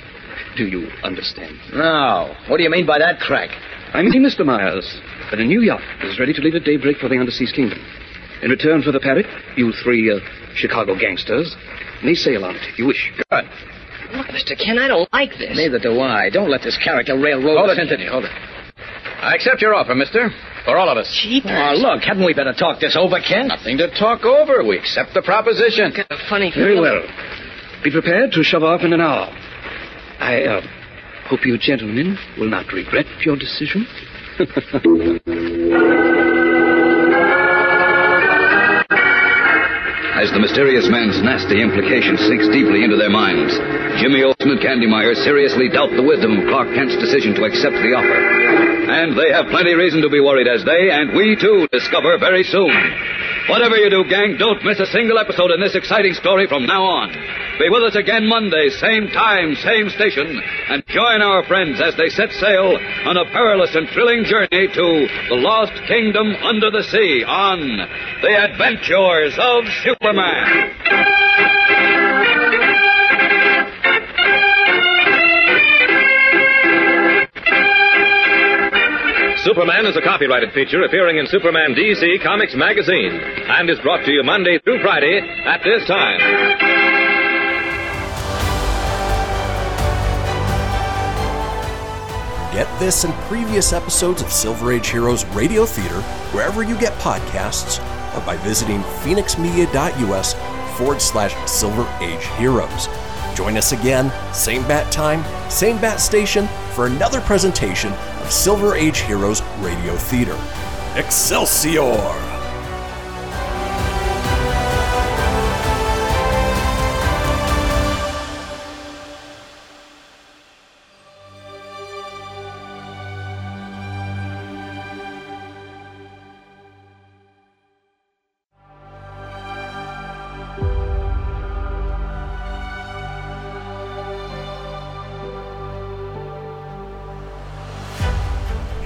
Do you understand? No. What do you mean by that crack? I mean, Mr. Myers, that a new yacht is ready to leave at daybreak for the Underseas Kingdom. In return for the parrot, you three uh, Chicago gangsters may sail on it if you wish. Good. Look, Mr. Kent, I don't like this. Neither do I. Don't let this character railroad Hold us it, into... Kenny, hold it. I accept your offer, mister. For all of us. Jeepers. Oh, look, hadn't we better talk this over, Kent? Nothing to talk over. We accept the proposition. Got a funny Very well. Be prepared to shove off in an hour. I uh, hope you gentlemen will not regret your decision. As the mysterious man's nasty implication sinks deeply into their minds, Jimmy Olsen and Candy Myers seriously doubt the wisdom of Clark Kent's decision to accept the offer. And they have plenty reason to be worried as they, and we too, discover very soon. Whatever you do, gang, don't miss a single episode in this exciting story from now on. Be with us again Monday, same time, same station, and join our friends as they set sail on a perilous and thrilling journey to the lost kingdom under the sea on The Adventures of Superman. Superman is a copyrighted feature appearing in Superman DC Comics magazine and is brought to you Monday through Friday at this time. Get this and previous episodes of Silver Age Heroes Radio Theater wherever you get podcasts or by visiting phoenixmedia.us forward slash Silver Age Heroes. Join us again, same bat time, same bat station, for another presentation Silver Age Heroes Radio Theater. Excelsior!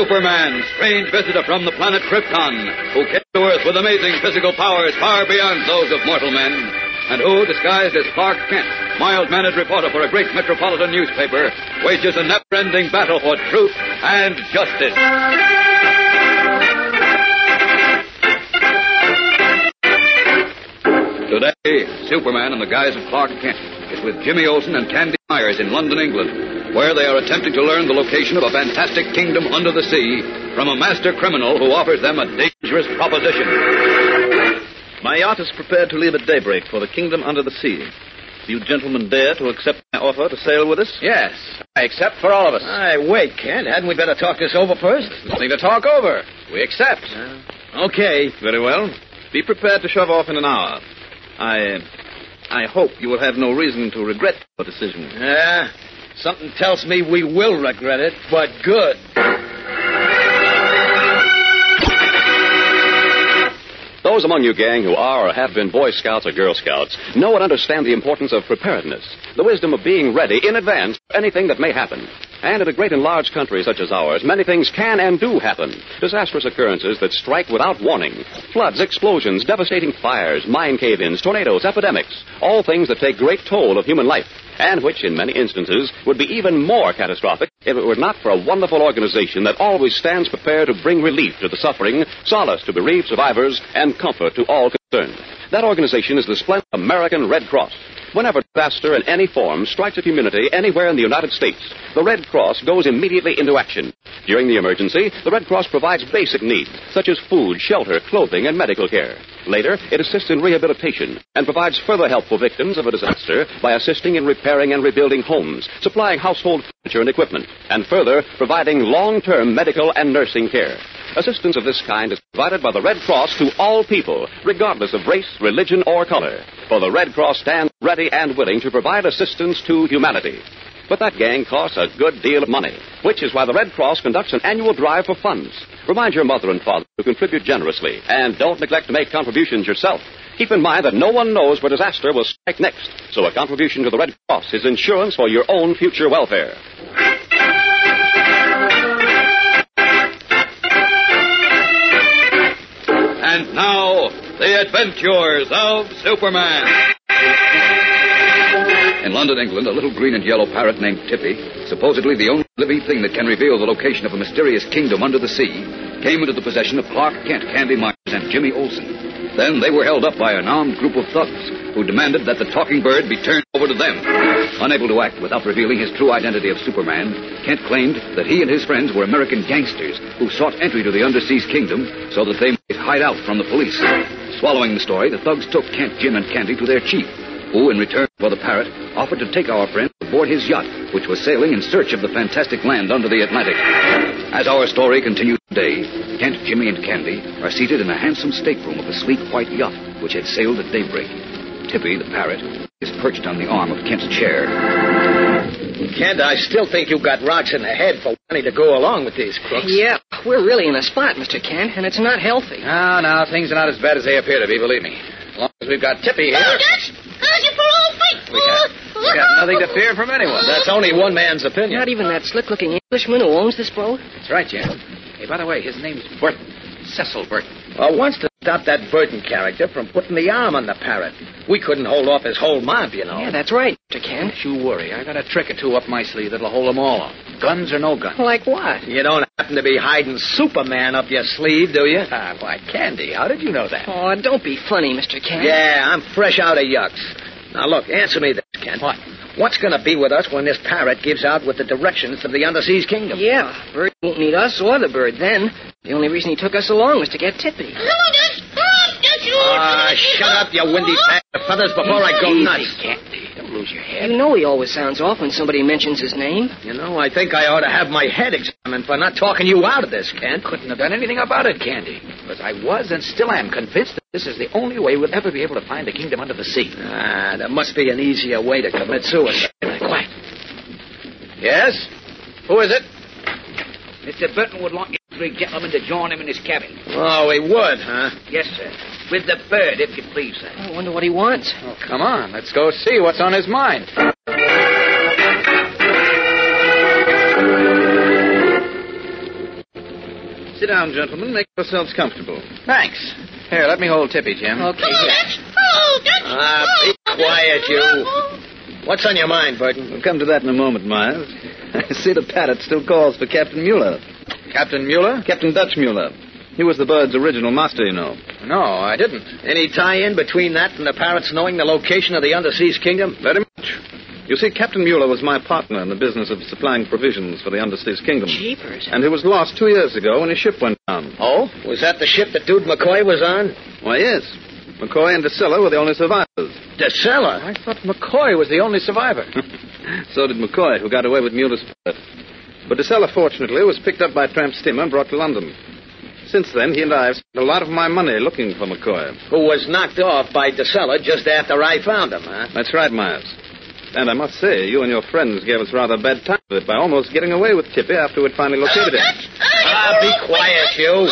Superman, strange visitor from the planet Krypton, who came to Earth with amazing physical powers far beyond those of mortal men, and who, disguised as Clark Kent, mild-mannered reporter for a great metropolitan newspaper, wages a never-ending battle for truth and justice. Today, Superman in the guise of Clark Kent is with Jimmy Olsen and Candy Myers in London, England, where they are attempting to learn the location of a fantastic kingdom under the sea from a master criminal who offers them a dangerous proposition. My yacht is prepared to leave at daybreak for the kingdom under the sea. Do you gentlemen dare to accept my offer to sail with us? Yes, I accept for all of us. Aye, wait, Kent. Hadn't we better talk this over first? Nothing to talk over. We accept. Okay. Very well. Be prepared to shove off in an hour. I. I hope you will have no reason to regret your decision. Yeah, something tells me we will regret it, but good. Those among you, gang, who are or have been Boy Scouts or Girl Scouts know and understand the importance of preparedness, the wisdom of being ready in advance for anything that may happen. And in a great and large country such as ours, many things can and do happen. Disastrous occurrences that strike without warning. Floods, explosions, devastating fires, mine cave-ins, tornadoes, epidemics. All things that take great toll of human life. And which, in many instances, would be even more catastrophic if it were not for a wonderful organization that always stands prepared to bring relief to the suffering, solace to bereaved survivors, and comfort to all concerned. That organization is the splendid American Red Cross. Whenever disaster in any form strikes a community anywhere in the United States, the Red Cross goes immediately into action. During the emergency, the Red Cross provides basic needs, such as food, shelter, clothing, and medical care. Later, it assists in rehabilitation and provides further help for victims of a disaster by assisting in repairing and rebuilding homes, supplying household furniture and equipment, and further providing long-term medical and nursing care. Assistance of this kind is provided by the Red Cross to all people, regardless of race, religion, or color. For the Red Cross stands ready and willing to provide assistance to humanity. But that gang costs a good deal of money, which is why the Red Cross conducts an annual drive for funds. Remind your mother and father to contribute generously, and don't neglect to make contributions yourself. Keep in mind that no one knows where disaster will strike next, so a contribution to the Red Cross is insurance for your own future welfare. And now, the adventures of Superman. In London, England, a little green and yellow parrot named Tippy, supposedly the only living thing that can reveal the location of a mysterious kingdom under the sea, came into the possession of Clark Kent, Candy Myers, and Jimmy Olsen. Then they were held up by an armed group of thugs who demanded that the talking bird be turned over to them. Unable to act without revealing his true identity of Superman, Kent claimed that he and his friends were American gangsters who sought entry to the underseas kingdom so that they might hide out from the police. Swallowing the story, the thugs took Kent, Jim, and Candy to their chief, who, in return for the parrot, offered to take our friend aboard his yacht, which was sailing in search of the fantastic land under the Atlantic. As our story continues today, Kent, Jimmy, and Candy are seated in a handsome stateroom of a sleek white yacht, which had sailed at daybreak. Tippy, the parrot, is perched on the arm of Kent's chair. Kent, I still think you've got rocks in the head for wanting to go along with these crooks. Yeah, we're really in a spot, Mr. Kent, and it's not healthy. No, no, things are not as bad as they appear to be, believe me. As long as we've got Tippy here, we've got nothing to fear from anyone. That's only one man's opinion. Not even that slick-looking Englishman who owns this boat? That's right, Jim. Hey, by the way, his name's Burton. Cecil Burton. Well, once to stop that Burton character from putting the arm on the parrot. We couldn't hold off his whole mob, you know. Yeah, that's right, Mr. Kent. Don't you worry. I got a trick or two up my sleeve that'll hold them all off. Guns or no guns. Like what? You don't happen to be hiding Superman up your sleeve, do you? Ah, why, Candy, how did you know that? Oh, don't be funny, Mr. Kent. Yeah, I'm fresh out of yucks. Now, look, answer me this, Kent. What? What's going to be with us when this parrot gives out with the directions to the Underseas Kingdom? Yeah, Burton won't need us or the bird then. The only reason he took us along was to get Tippy. Ah, shut up, you windy pack of feathers, before I go Easy, nuts. Candy. Don't lose your head. You know he always sounds off when somebody mentions his name. You know, I think I ought to have my head examined for not talking you out of this, Kent. Couldn't have done anything about it, Candy. Because I was and still am convinced that this is the only way we'll ever be able to find the kingdom under the sea. Ah, there must be an easier way to commit suicide. Quiet. Yes? Who is it? Mr. Burton would like you three gentlemen to join him in his cabin. Oh, he would, huh? Yes, sir. With the bird, if you please, sir. I wonder what he wants. Oh, come on. Let's go see what's on his mind. Sit down, gentlemen. Make yourselves comfortable. Thanks. Here, let me hold Tippy, Jim. Okay, here. Ah, be quiet, you. What's on your mind, Burton? We'll come to that in a moment, Myers. I see the parrot still calls for Captain Mueller. Captain Mueller? Captain Dutch Mueller. He was the bird's original master, you know. No, I didn't. Any tie-in between that and the parrots knowing the location of the Underseas Kingdom? Very much. You see, Captain Mueller was my partner in the business of supplying provisions for the Underseas Kingdom. Jeepers. And he was lost two years ago when his ship went down. Oh? Was that the ship that Dude McCoy was on? Why, yes. McCoy and DeSella were the only survivors. DeSella? I thought McCoy was the only survivor. so did McCoy, who got away with Mueller's parrot. But DeSella, fortunately, was picked up by a tramp steamer and brought to London. Since then, he and I have spent a lot of my money looking for McCoy. Who was knocked off by DeSella just after I found him, huh? That's right, Myers. And I must say, you and your friends gave us rather bad time with it by almost getting away with Tippy after we'd finally located him. Ah, be quiet, you.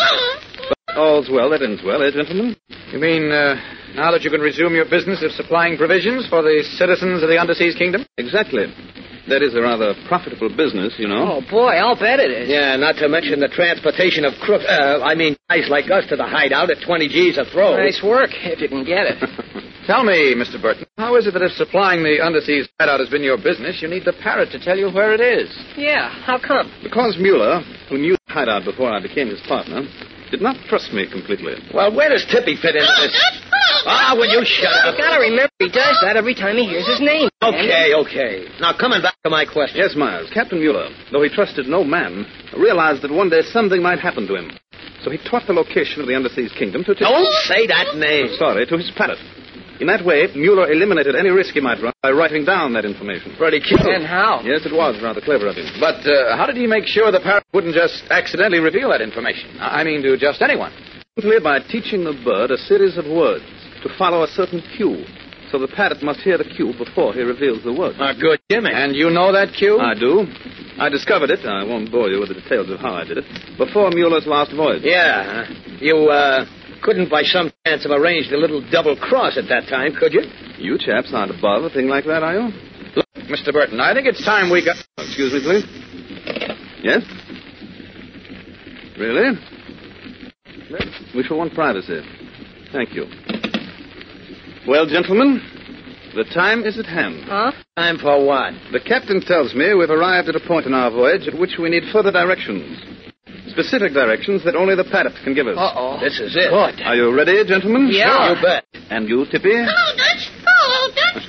But all's well that ends well, eh, gentlemen? You mean, uh, now that you can resume your business of supplying provisions for the citizens of the Underseas Kingdom? Exactly. That is a rather profitable business, you know. Oh, boy, I'll bet it is. Yeah, not to mention the transportation of crook, uh, I mean, guys like us to the hideout at 20 G's a throw. Nice work, if you can get it. Tell me, Mr. Burton, how is it that if supplying the underseas hideout has been your business, you need the parrot to tell you where it is? Yeah, how come? Because Mueller, who knew the hideout before I became his partner, did not trust me completely. Well, where does Tippy fit into this? Ah, will you shut up? You gotta remember, he does that every time he hears his name. Okay, okay. Now, coming back to my question. Yes, Myers. Captain Mueller, though he trusted no man, realized that one day something might happen to him. So he taught the location of the Underseas Kingdom to... Don't say that name. Sorry, to his parrot. In that way, Mueller eliminated any risk he might run by writing down that information. Pretty cute. And how? Yes, it was rather clever of him. But uh, how did he make sure the parrot wouldn't just accidentally reveal that information? I mean, to just anyone. Simply by teaching the bird a series of words to follow a certain cue. So the parrot must hear the cue before he reveals the word. Ah, good Jimmy. And you know that cue? I do. I discovered it, I won't bore you with the details of how I did it, before Mueller's last voyage. Yeah. You, uh, couldn't by some chance have arranged a little double cross at that time, could you? You chaps aren't above a thing like that, are you? Look, Mr. Burton, I think it's time we got. Oh, excuse me, please. Yes? Really? We shall want privacy. Thank you. Well, gentlemen, the time is at hand. Huh? Time for what? The captain tells me we've arrived at a point in our voyage at which we need further directions. Specific directions that only the parrot can give us. Uh-oh. This is it. Good. Are you ready, gentlemen? Yeah. You bet. And you, Tippy? Oh, Dutch. Oh, Dutch.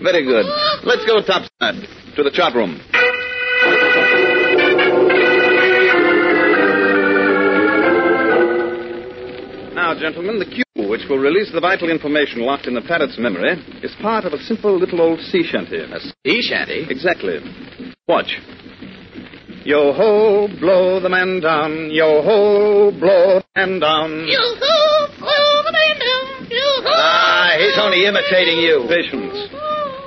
Very good. Let's go topside to the chart room. Now, gentlemen, the cue which will release the vital information locked in the parrot's memory is part of a simple little old sea shanty. A sea shanty? Exactly. Watch. Yo ho, blow the man down. Yo ho, blow the man down. Yoo-hoo, oh, the man down. Yoo-hoo. Ah, he's only imitating you. Patience.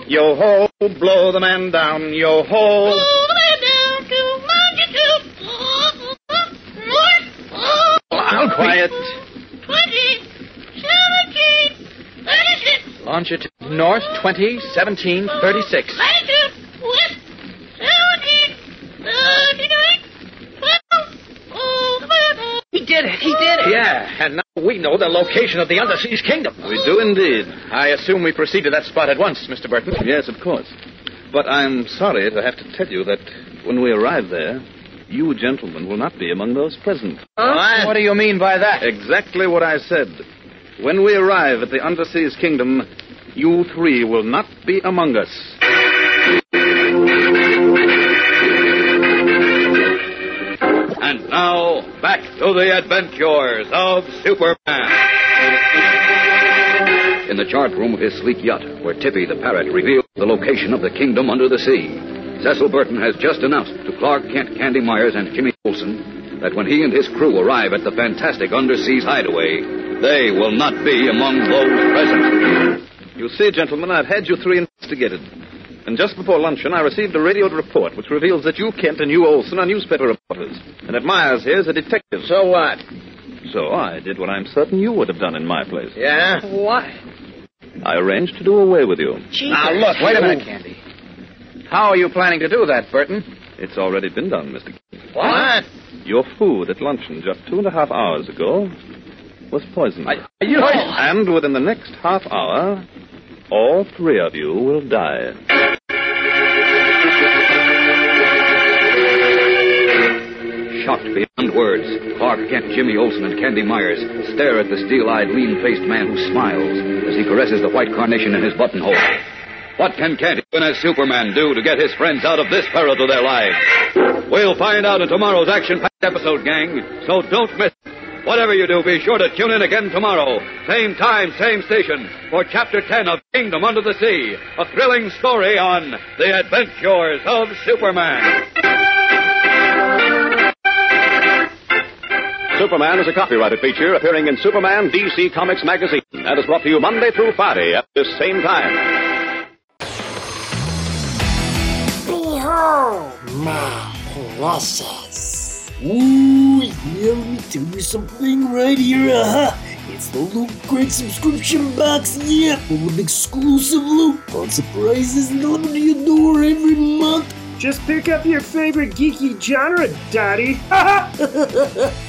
Yo ho, blow the man down. Yo ho. The man down to longitude. North. Now, quiet. 20, 17, 36. Longitude north 20, 17, 36. Latitude west 17, 39, 12. Oh, the man down. He did it. He did it. Yeah, and now We know the location of the Underseas Kingdom. We do indeed. I assume we proceed to that spot at once, Mr. Burton. Yes, of course. But I'm sorry to have to tell you that when we arrive there, you gentlemen will not be among those present. What? What do you mean by that? Exactly what I said. When we arrive at the Underseas Kingdom, you three will not be among us. And now, back to the adventures of Superman. In the chart room of his sleek yacht, where Tippy the parrot reveals the location of the kingdom under the sea, Cecil Burton has just announced to Clark Kent, Candy Myers, and Jimmy Olsen that when he and his crew arrive at the fantastic undersea hideaway, they will not be among those present. You see, gentlemen, I've had you three investigated. And just before luncheon, I received a radioed report which reveals that you, Kent, and you, Olsen, are newspaper reporters. And that Myers here is a detective. So what? So I did what I'm certain you would have done in my place. Yeah? What? I arranged to do away with you. Now, look, wait a minute, Candy. How are you planning to do that, Burton? It's already been done, Mr. Kent. What? Your food at luncheon just two and a half hours ago was poisoned. Are you... Oh. And within the next half hour, all three of you will die. Shocked beyond words, Clark Kent, Jimmy Olsen, and Candy Myers stare at the steel-eyed, lean-faced man who smiles as he caresses the white carnation in his buttonhole. What can Candy and as Superman do to get his friends out of this peril to their lives? We'll find out in tomorrow's action-packed episode, gang, so don't miss it. Whatever you do, be sure to tune in again tomorrow. Same time, same station, for Chapter 10 of Kingdom Under the Sea, a thrilling story on the adventures of Superman. Superman is a copyrighted feature appearing in Superman DC Comics magazine and is brought to you Monday through Friday at this same time. Behold my precious. Ooh, yeah, let me tell you something right here. Uh-huh. It's the Loot Crate subscription box, yeah, full of exclusive loot, fun surprises delivered to your door every month. Just pick up your favorite geeky genre, Daddy.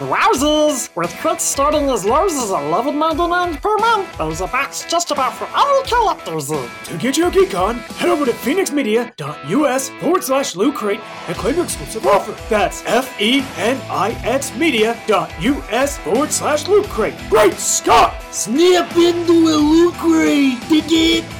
Wowzers! With crits starting as low as 11.99 per month, there's a box just about for all collectors. To get your geek on, head over to phoenixmedia.us forward slash loot crate and claim your exclusive offer. That's F-E-N-I-X media.us forward slash loot crate. Great Scott! Snap into a Loot Crate, dig it?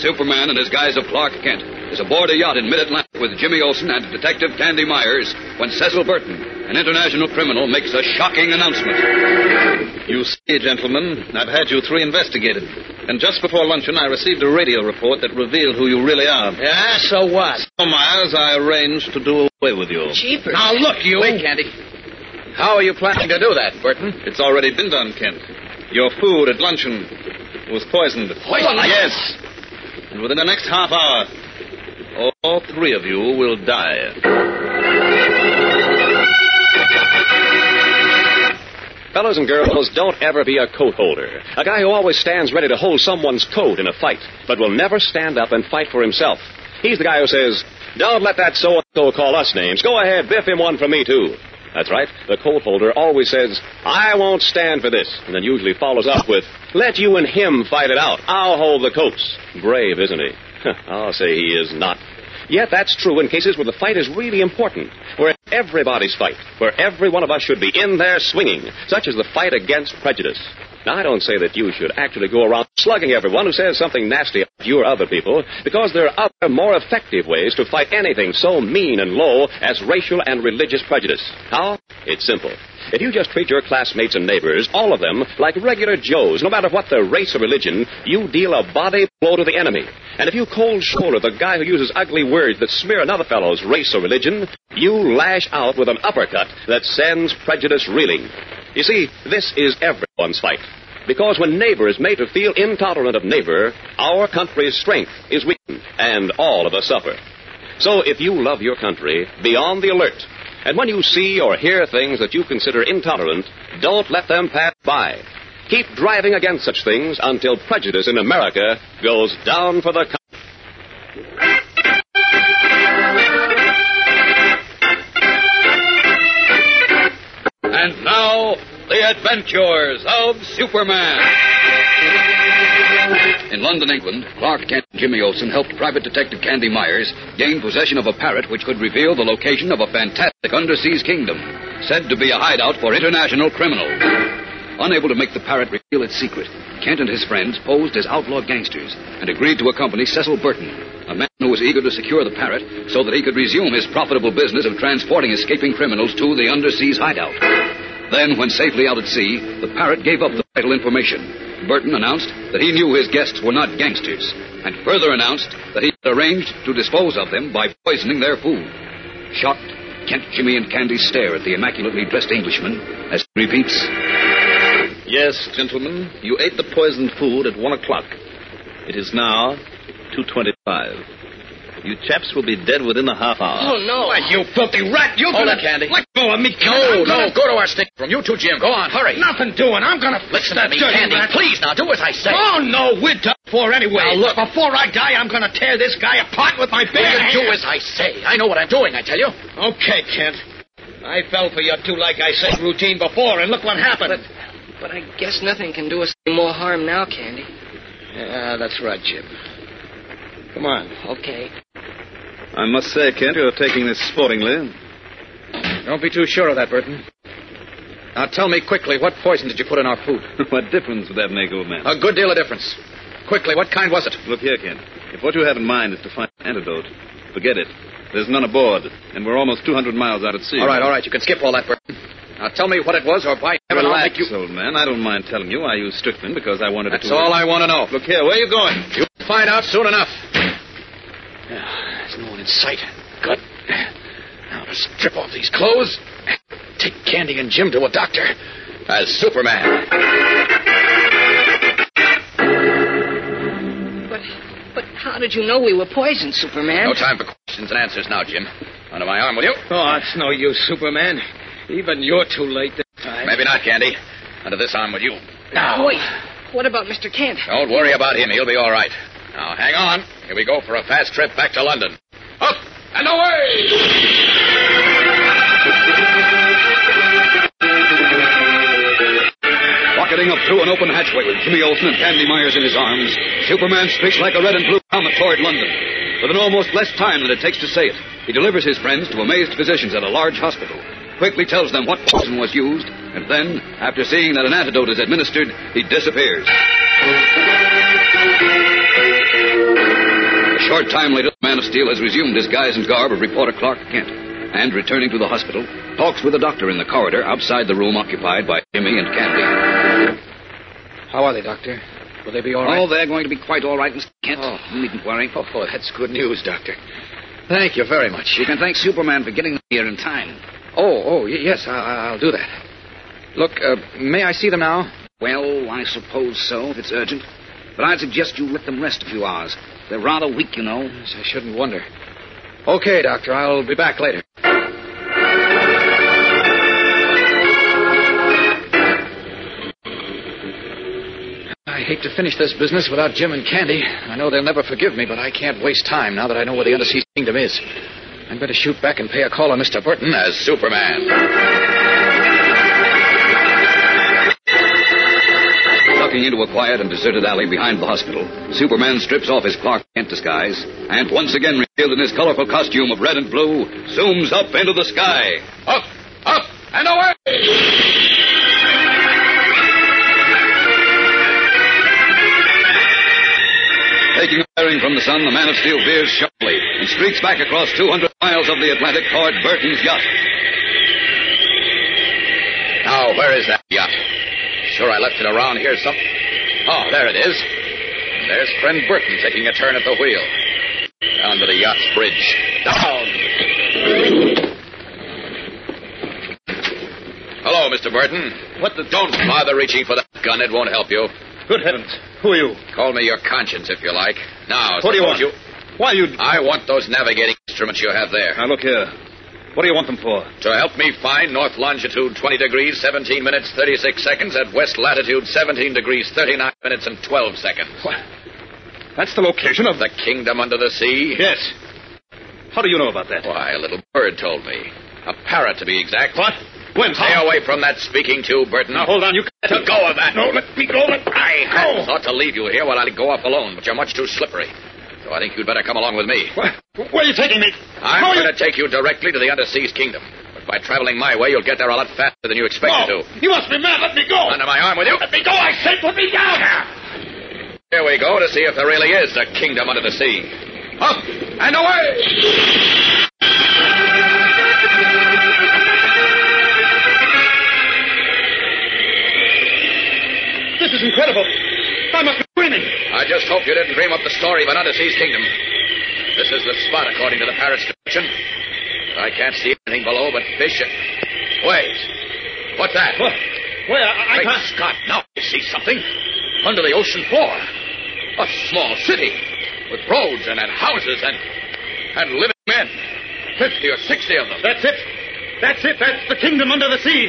Superman in his guise of Clark Kent is aboard a yacht in mid-Atlantic with Jimmy Olsen and Detective Candy Myers when Cecil Burton, an international criminal, makes a shocking announcement. You see, gentlemen, I've had you three investigated. And just before luncheon, I received a radio report that revealed who you really are. Yeah, so what? So, Myers, I arranged to do away with you. Cheaper. Now, look, you. Wait, Candy. How are you planning to do that, Burton? It's already been done, Kent. Your food at luncheon was poisoned. Poisoned? Yes. And within the next half hour, all three of you will die. Fellows and girls, don't ever be a coat holder. A guy who always stands ready to hold someone's coat in a fight, but will never stand up and fight for himself. He's the guy who says, Don't let that so and so call us names. Go ahead, biff him one for me, too. That's right. The coat holder always says, I won't stand for this, and then usually follows up with, Let you and him fight it out. I'll hold the coats. Brave, isn't he? I'll ah, say he is not. Yet that's true in cases where the fight is really important, where everybody's fight, where every one of us should be in there swinging, such as the fight against prejudice. Now, I don't say that you should actually go around slugging everyone who says something nasty about you or other people, because there are other, more effective ways to fight anything so mean and low as racial and religious prejudice. How? It's simple. If you just treat your classmates and neighbors, all of them, like regular Joes, no matter what their race or religion, you deal a body blow to the enemy. And if you cold shoulder the guy who uses ugly words that smear another fellow's race or religion, you lash out with an uppercut that sends prejudice reeling. You see, this is everyone's fight. Because when neighbor is made to feel intolerant of neighbor, our country's strength is weakened, and all of us suffer. So if you love your country, be on the alert. And when you see or hear things that you consider intolerant, don't let them pass by. Keep driving against such things until prejudice in America goes down for the count. And now, the adventures of Superman. In London, England, Clark Kent and Jimmy Olsen helped Private Detective Candy Myers gain possession of a parrot which could reveal the location of a fantastic underseas kingdom, said to be a hideout for international criminals. Unable to make the parrot reveal its secret, Kent and his friends posed as outlaw gangsters and agreed to accompany Cecil Burton, a man who was eager to secure the parrot so that he could resume his profitable business of transporting escaping criminals to the underseas hideout. Then, when safely out at sea, the parrot gave up the vital information. Burton announced that he knew his guests were not gangsters, and further announced that he had arranged to dispose of them by poisoning their food. Shocked, Kent, Jimmy, and Candy stare at the immaculately dressed Englishman as he repeats, Yes, gentlemen, you ate the poisoned food at one o'clock. It is now two twenty-five. You chaps will be dead within a half hour. Oh, no. Why, you filthy rat! You Hold gonna... it, Candy. Let go of me, Kent. No, no, go to our stick room. You too, Jim. Go on, hurry. Nothing doing. I'm gonna fix Listen that to me, Candy. rat. Please, now, do as I say. Oh, no, we're done for anyway. Now, look. Before I die, I'm gonna tear this guy apart with my bare Will you do as I say? I know what I'm doing, I tell you. Okay, Kent. I fell for your two, like I said, routine before, and look what happened. But I guess nothing can do us any more harm now, Candy. Yeah, that's right, Jim. Come on. Okay. I must say, Kent, you're taking this sportingly. Don't be too sure of that, Burton. Now tell me quickly, what poison did you put in our food? what difference would that make, old man? A good deal of difference. Quickly, what kind was it? Look here, Kent. If what you have in mind is to find an antidote, forget it. There's none aboard, and we're almost 200 miles out at sea. All right, all right, you can skip all that, Burton. Now tell me what it was, or by heaven, I'll Relax, make you... old man. I don't mind telling you. I used strychnine because I wanted That's it to... all I want to know. Look here, where are you going? You'll find out soon enough. There's no one in sight. Good. Now let's strip off these clothes. Take Candy and Jim to a doctor. As Superman. But, but how did you know we were poisoned, Superman? No time for questions and answers now, Jim. Under my arm will you. Oh, it's no use, Superman. Even you're too late this time. Maybe not, Candy. Under this arm with you. Now. Wait. What about Mr. Kent? Don't worry about him. He'll be all right. Now, hang on. Here we go for a fast trip back to London. Up and away! Rocketing up through an open hatchway with Jimmy Olsen and Candy Myers in his arms, Superman streaks like a red and blue comet toward London. Within almost less time than it takes to say it, he delivers his friends to amazed physicians at a large hospital, quickly tells them what poison was used, and then, after seeing that an antidote is administered, he disappears. A short time later, Man of Steel has resumed his guise and garb of reporter Clark Kent, and returning to the hospital, talks with a doctor in the corridor outside the room occupied by Jimmy and Candy. How are they, Doctor? Will they be all right? Oh, they're going to be quite all right, Mr. Kent. You needn't worry. Oh, that's good news, Doctor. Thank you very much. You can thank Superman for getting them here in time. Oh, oh, yes, I- I'll do that. Look, uh, may I see them now? Well, I suppose so, if it's urgent. But I'd suggest you let them rest a few hours. They're rather weak, you know. Yes, I shouldn't wonder. Okay, Doctor, I'll be back later. I hate to finish this business without Jim and Candy. I know they'll never forgive me, but I can't waste time now that I know where the Undersea Kingdom is. I'd better shoot back and pay a call on Mr. Burton as Superman. Ducking into a quiet and deserted alley behind the hospital, Superman strips off his Clark Kent disguise and, once again revealed in his colorful costume of red and blue, zooms up into the sky. Up, up, and away! Taking a bearing from the sun, the man of steel veers sharply and streaks back across 200 miles of the Atlantic toward Burton's yacht. Now, where is that yacht? Sure, I left it around here some. Oh, there it is. There's friend Burton taking a turn at the wheel. Down to the yacht's bridge. Down! Hello, Mr. Burton. What the... Don't bother reaching for that gun. It won't help you. Good heavens. Who are you? Call me your conscience, if you like. Now, what do you want? You... Why you... I want those navigating instruments you have there. Now, look here. What do you want them for? To help me find north longitude 20 degrees, 17 minutes, 36 seconds, at west latitude 17 degrees, 39 minutes, and 12 seconds. What? That's the location of... The kingdom under the sea? Yes. How do you know about that? Why, a little bird told me. A parrot, to be exact. What? When? Stay How? away from that speaking tube, Burton. Now, hold on. You can't. Let go of that. No, let me go. Let... I Go. had thought to leave you here while I go off alone, but you're much too slippery. So I think you'd better come along with me. What? Where are you taking me? I'm How going you... to take you directly to the Underseas Kingdom. But by traveling my way, you'll get there a lot faster than you expected No. to. You must be mad. Let me go. Under my arm with you. Let me go. I said put me down. Here we go to see if there really is a kingdom under the sea. Up and away! This is incredible. I must dreaming. I just hope you didn't dream up the story of an underseas kingdom. This is the spot, according to the parrot's description. I can't see anything below but fish and... Wait. What's that? What? Where? I, I Great can't... Scott, now I see something. Under the ocean floor. A small city. With roads and, and houses and... and living men. Fifty or sixty of them. That's it. That's it. That's the kingdom under the sea.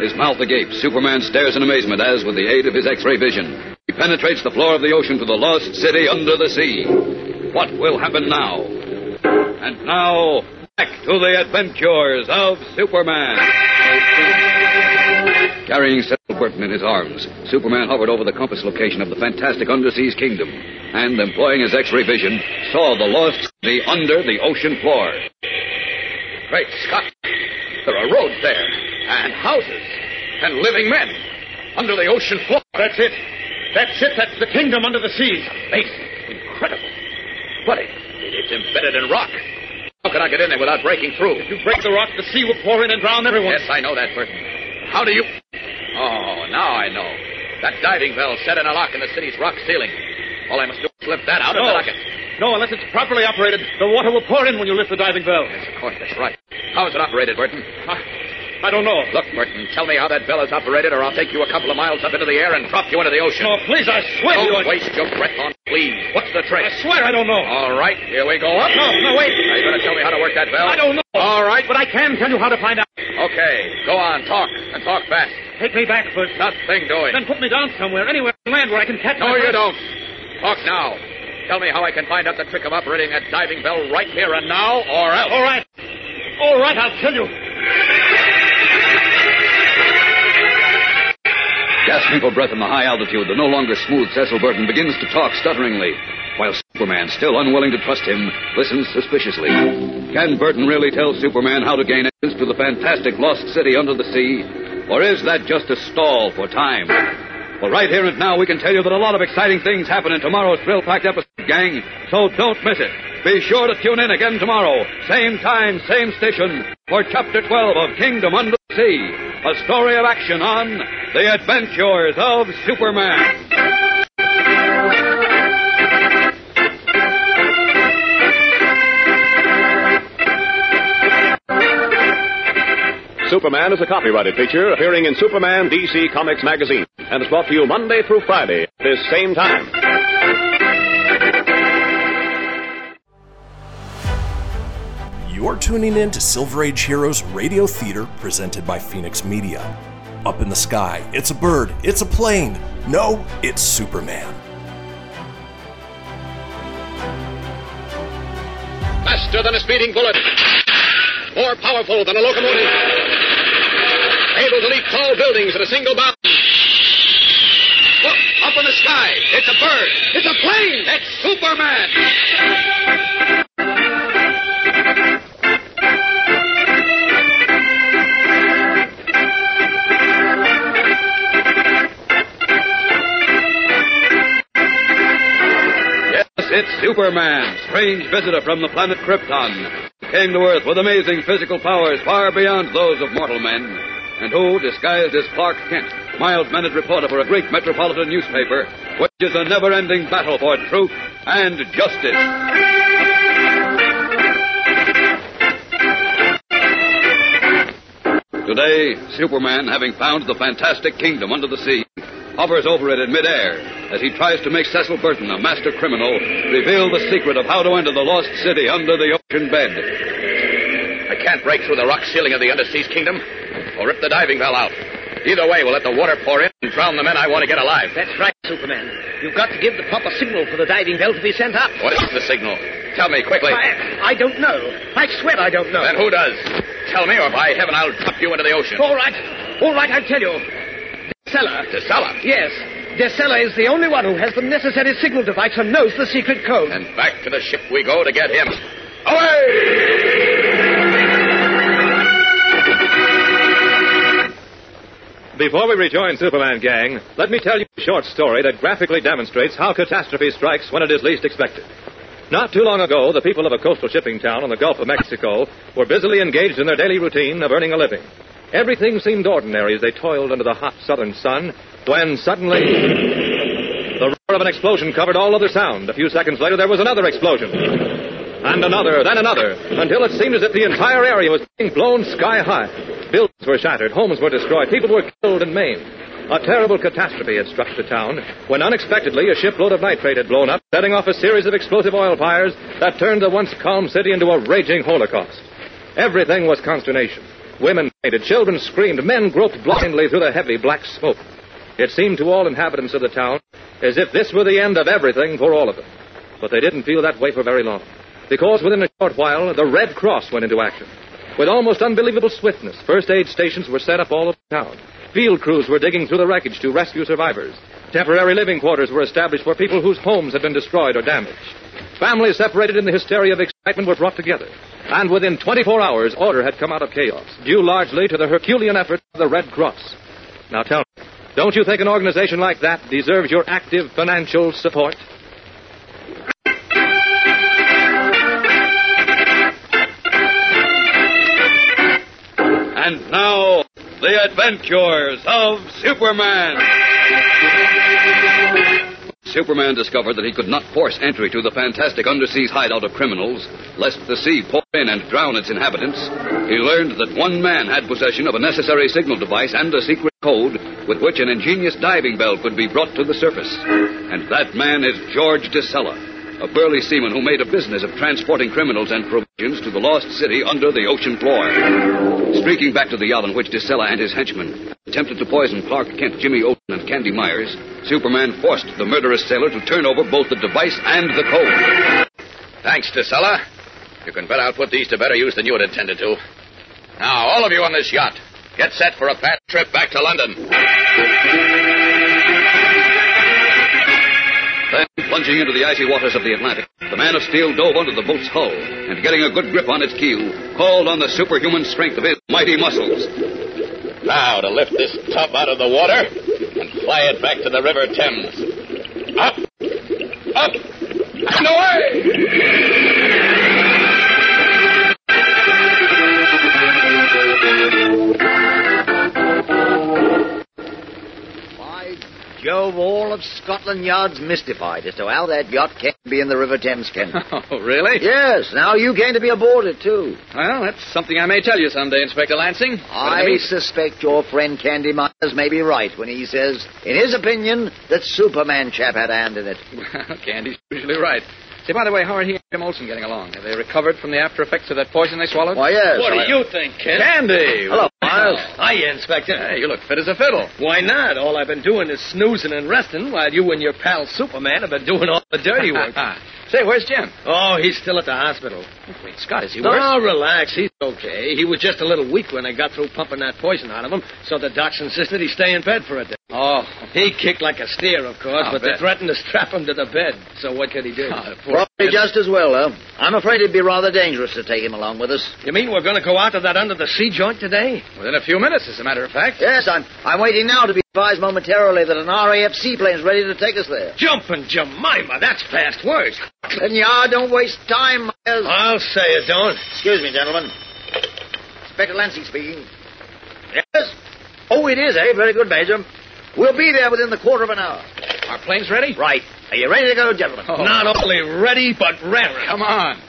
His mouth agape, Superman stares in amazement as, with the aid of his X-ray vision, he penetrates the floor of the ocean to the lost city under the sea. What will happen now? And now, back to the adventures of Superman. Carrying Cecil Burton in his arms, Superman hovered over the compass location of the fantastic underseas kingdom, and, employing his X-ray vision, saw the lost city under the ocean floor. Great Scott! There are roads there, and houses, and living men under the ocean floor. That's it. That's it. That's the kingdom under the sea. Amazing. Incredible. But it, it's embedded in rock. How can I get in there without breaking through? If you break the rock, the sea will pour in and drown everyone. Yes, I know that, Burton. How do you... Oh, now I know. That diving bell set in a lock in the city's rock ceiling. All I must do is lift that out No. and then I can... No, unless it's properly operated, the water will pour in when you lift the diving bell. Yes, of course, that's right. How is it operated, Burton? I, I don't know. Look, Burton, tell me how that bell is operated, or I'll take you a couple of miles up into the air and drop you into the ocean. No, please, I swear to you. Don't waste your breath on, please. What's the trick? I swear I don't know. All right, here we go up. No, no, wait. Are you going to tell me how to work that bell? I don't know. All right. But I can tell you how to find out. Okay, go on, talk, and talk fast. Take me back first. Nothing doing. Then put me down somewhere, anywhere on land where I can catch No, you breath. don't. Talk now. Tell me how I can find out the trick of operating that diving bell right here and now, or else. All right. All right, I'll tell you. Gasping for breath in the high altitude, the no longer smooth Cecil Burton begins to talk stutteringly, while Superman, still unwilling to trust him, listens suspiciously. Can Burton really tell Superman how to gain entrance to the fantastic lost city under the sea? Or is that just a stall for time? Well, right here and now, we can tell you that a lot of exciting things happen in tomorrow's thrill-packed episode, gang, so don't miss it. Be sure to tune in again tomorrow, same time, same station, for Chapter 12 of Kingdom Under the Sea, a story of action on The Adventures of Superman. Superman is a copyrighted feature appearing in Superman DC Comics magazine and is brought to you Monday through Friday at this same time. You're tuning in to Silver Age Heroes Radio Theater presented by Phoenix Media. up in the sky. It's a bird. It's a plane. No, it's Superman. Faster than a speeding bullet. More powerful than a locomotive. Able to leap tall buildings at a single bound. Look, up in the sky. It's a bird. It's a plane. It's Superman. Yes, it's Superman, strange visitor from the planet Krypton. Came to Earth with amazing physical powers far beyond those of mortal men, and who, disguised as Clark Kent, mild-mannered reporter for a great metropolitan newspaper, wages a never-ending battle for truth and justice. Today, Superman, having found the fantastic kingdom under the sea, hovers over it in midair as he tries to make Cecil Burton, a master criminal, reveal the secret of how to enter the lost city under the ocean bed. I can't break through the rock ceiling of the Underseas Kingdom or rip the diving bell out. Either way, we'll let the water pour in and drown the men I want to get alive. That's right, Superman. You've got to give the proper signal for the diving bell to be sent up. What is the signal? Tell me quickly. I, I don't know. I swear I don't know. Then who does? Tell me, or by heaven, I'll drop you into the ocean. All right. All right, I'll tell you. DeSella. DeSella? Yes. DeSella is the only one who has the necessary signal device and knows the secret code. And back to the ship we go to get him. Away! Before we rejoin Superman Gang, let me tell you a short story that graphically demonstrates how catastrophe strikes when it is least expected. Not too long ago, the people of a coastal shipping town on the Gulf of Mexico were busily engaged in their daily routine of earning a living. Everything seemed ordinary as they toiled under the hot southern sun, when suddenly the roar of an explosion covered all other sound. A few seconds later, there was another explosion. And another, then another, until it seemed as if the entire area was being blown sky high. Buildings were shattered, homes were destroyed, people were killed and maimed. A terrible catastrophe had struck the town when unexpectedly a shipload of nitrate had blown up, setting off a series of explosive oil fires that turned the once calm city into a raging holocaust. Everything was consternation. Women children screamed, men groped blindly through the heavy black smoke. It seemed to all inhabitants of the town as if this were the end of everything for all of them. But they didn't feel that way for very long, because within a short while the Red Cross went into action. With almost unbelievable swiftness, first aid stations were set up all over town. Field crews were digging through the wreckage to rescue survivors. Temporary living quarters were established for people whose homes had been destroyed or damaged. Families separated in the hysteria of excitement were brought together. And within 24 hours, order had come out of chaos, due largely to the Herculean efforts of the Red Cross. Now tell me, don't you think an organization like that deserves your active financial support? And now, the adventures of Superman. Superman discovered that he could not force entry to the fantastic undersea hideout of criminals, lest the sea pour in and drown its inhabitants. He learned that one man had possession of a necessary signal device and a secret code with which an ingenious diving bell could be brought to the surface. And that man is George DeSella, a burly seaman who made a business of transporting criminals and provisions to the lost city under the ocean floor. Streaking back to the yacht on which DeSella and his henchmen attempted to poison Clark Kent, Jimmy Olsen, and Candy Myers, Superman forced the murderous sailor to turn over both the device and the code. Thanks, DeSella. You can bet I'll put these to better use than you had intended to. Now, all of you on this yacht, get set for a fast trip back to London. Then, plunging into the icy waters of the Atlantic, the man of steel dove under the boat's hull and, getting a good grip on its keel, called on the superhuman strength of his mighty muscles. Now to lift this tub out of the water and fly it back to the River Thames. Up! Up! And away! Jove, all of Scotland Yard's mystified as to how that yacht can be in the River Thames, Kent. Oh, really? Yes, now you came to be aboard it, too. Well, that's something I may tell you someday, Inspector Lansing. But in the I mean- suspect your friend Candy Myers may be right when he says, in his opinion, that Superman chap had a hand in it. Well, Candy's usually right. Say, by the way, how are he and Jim Olsen getting along? Have they recovered from the after effects of that poison they swallowed? Why, yes. What do you think, Kid? Candy! Hello, Mark. Miles. Hiya, Inspector. Hey, you look fit as a fiddle. Why not? All I've been doing is snoozing and resting while you and your pal Superman have been doing all the dirty work. Say, where's Jim? Oh, he's still at the hospital. Wait, Scott, is he no, worse? relax. He's okay. He was just a little weak when I got through pumping that poison out of him, so the docs insisted he stay in bed for a day. Oh. He kicked like a steer, of course, I'll but they threatened to strap him to the bed. So what could he do? Ah, Probably just as well, though. I'm afraid it'd be rather dangerous to take him along with us. You mean we're going to go out to that under the sea joint today? Within a few minutes, as a matter of fact. Yes, I'm I'm waiting now to be advised momentarily that an RAF seaplane's ready to take us there. Jumping Jemima, that's fast work. Then, yeah, don't waste time, Myers. I'll say it, don't. Excuse me, gentlemen. Inspector Lansing speaking. Yes? Oh, it is, eh? Very good, Major. We'll be there within the quarter of an hour. Our plane's ready? Right. Are you ready to go, gentlemen? Not only ready, but raring. Come on.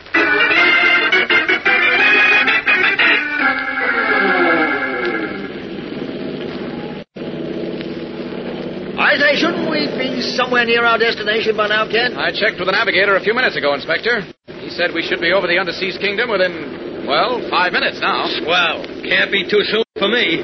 I say, shouldn't we be somewhere near our destination by now, Kent? I checked with the navigator a few minutes ago, Inspector. He said we should be over the Underseas Kingdom within, well, five minutes now. Well, Can't be too soon for me.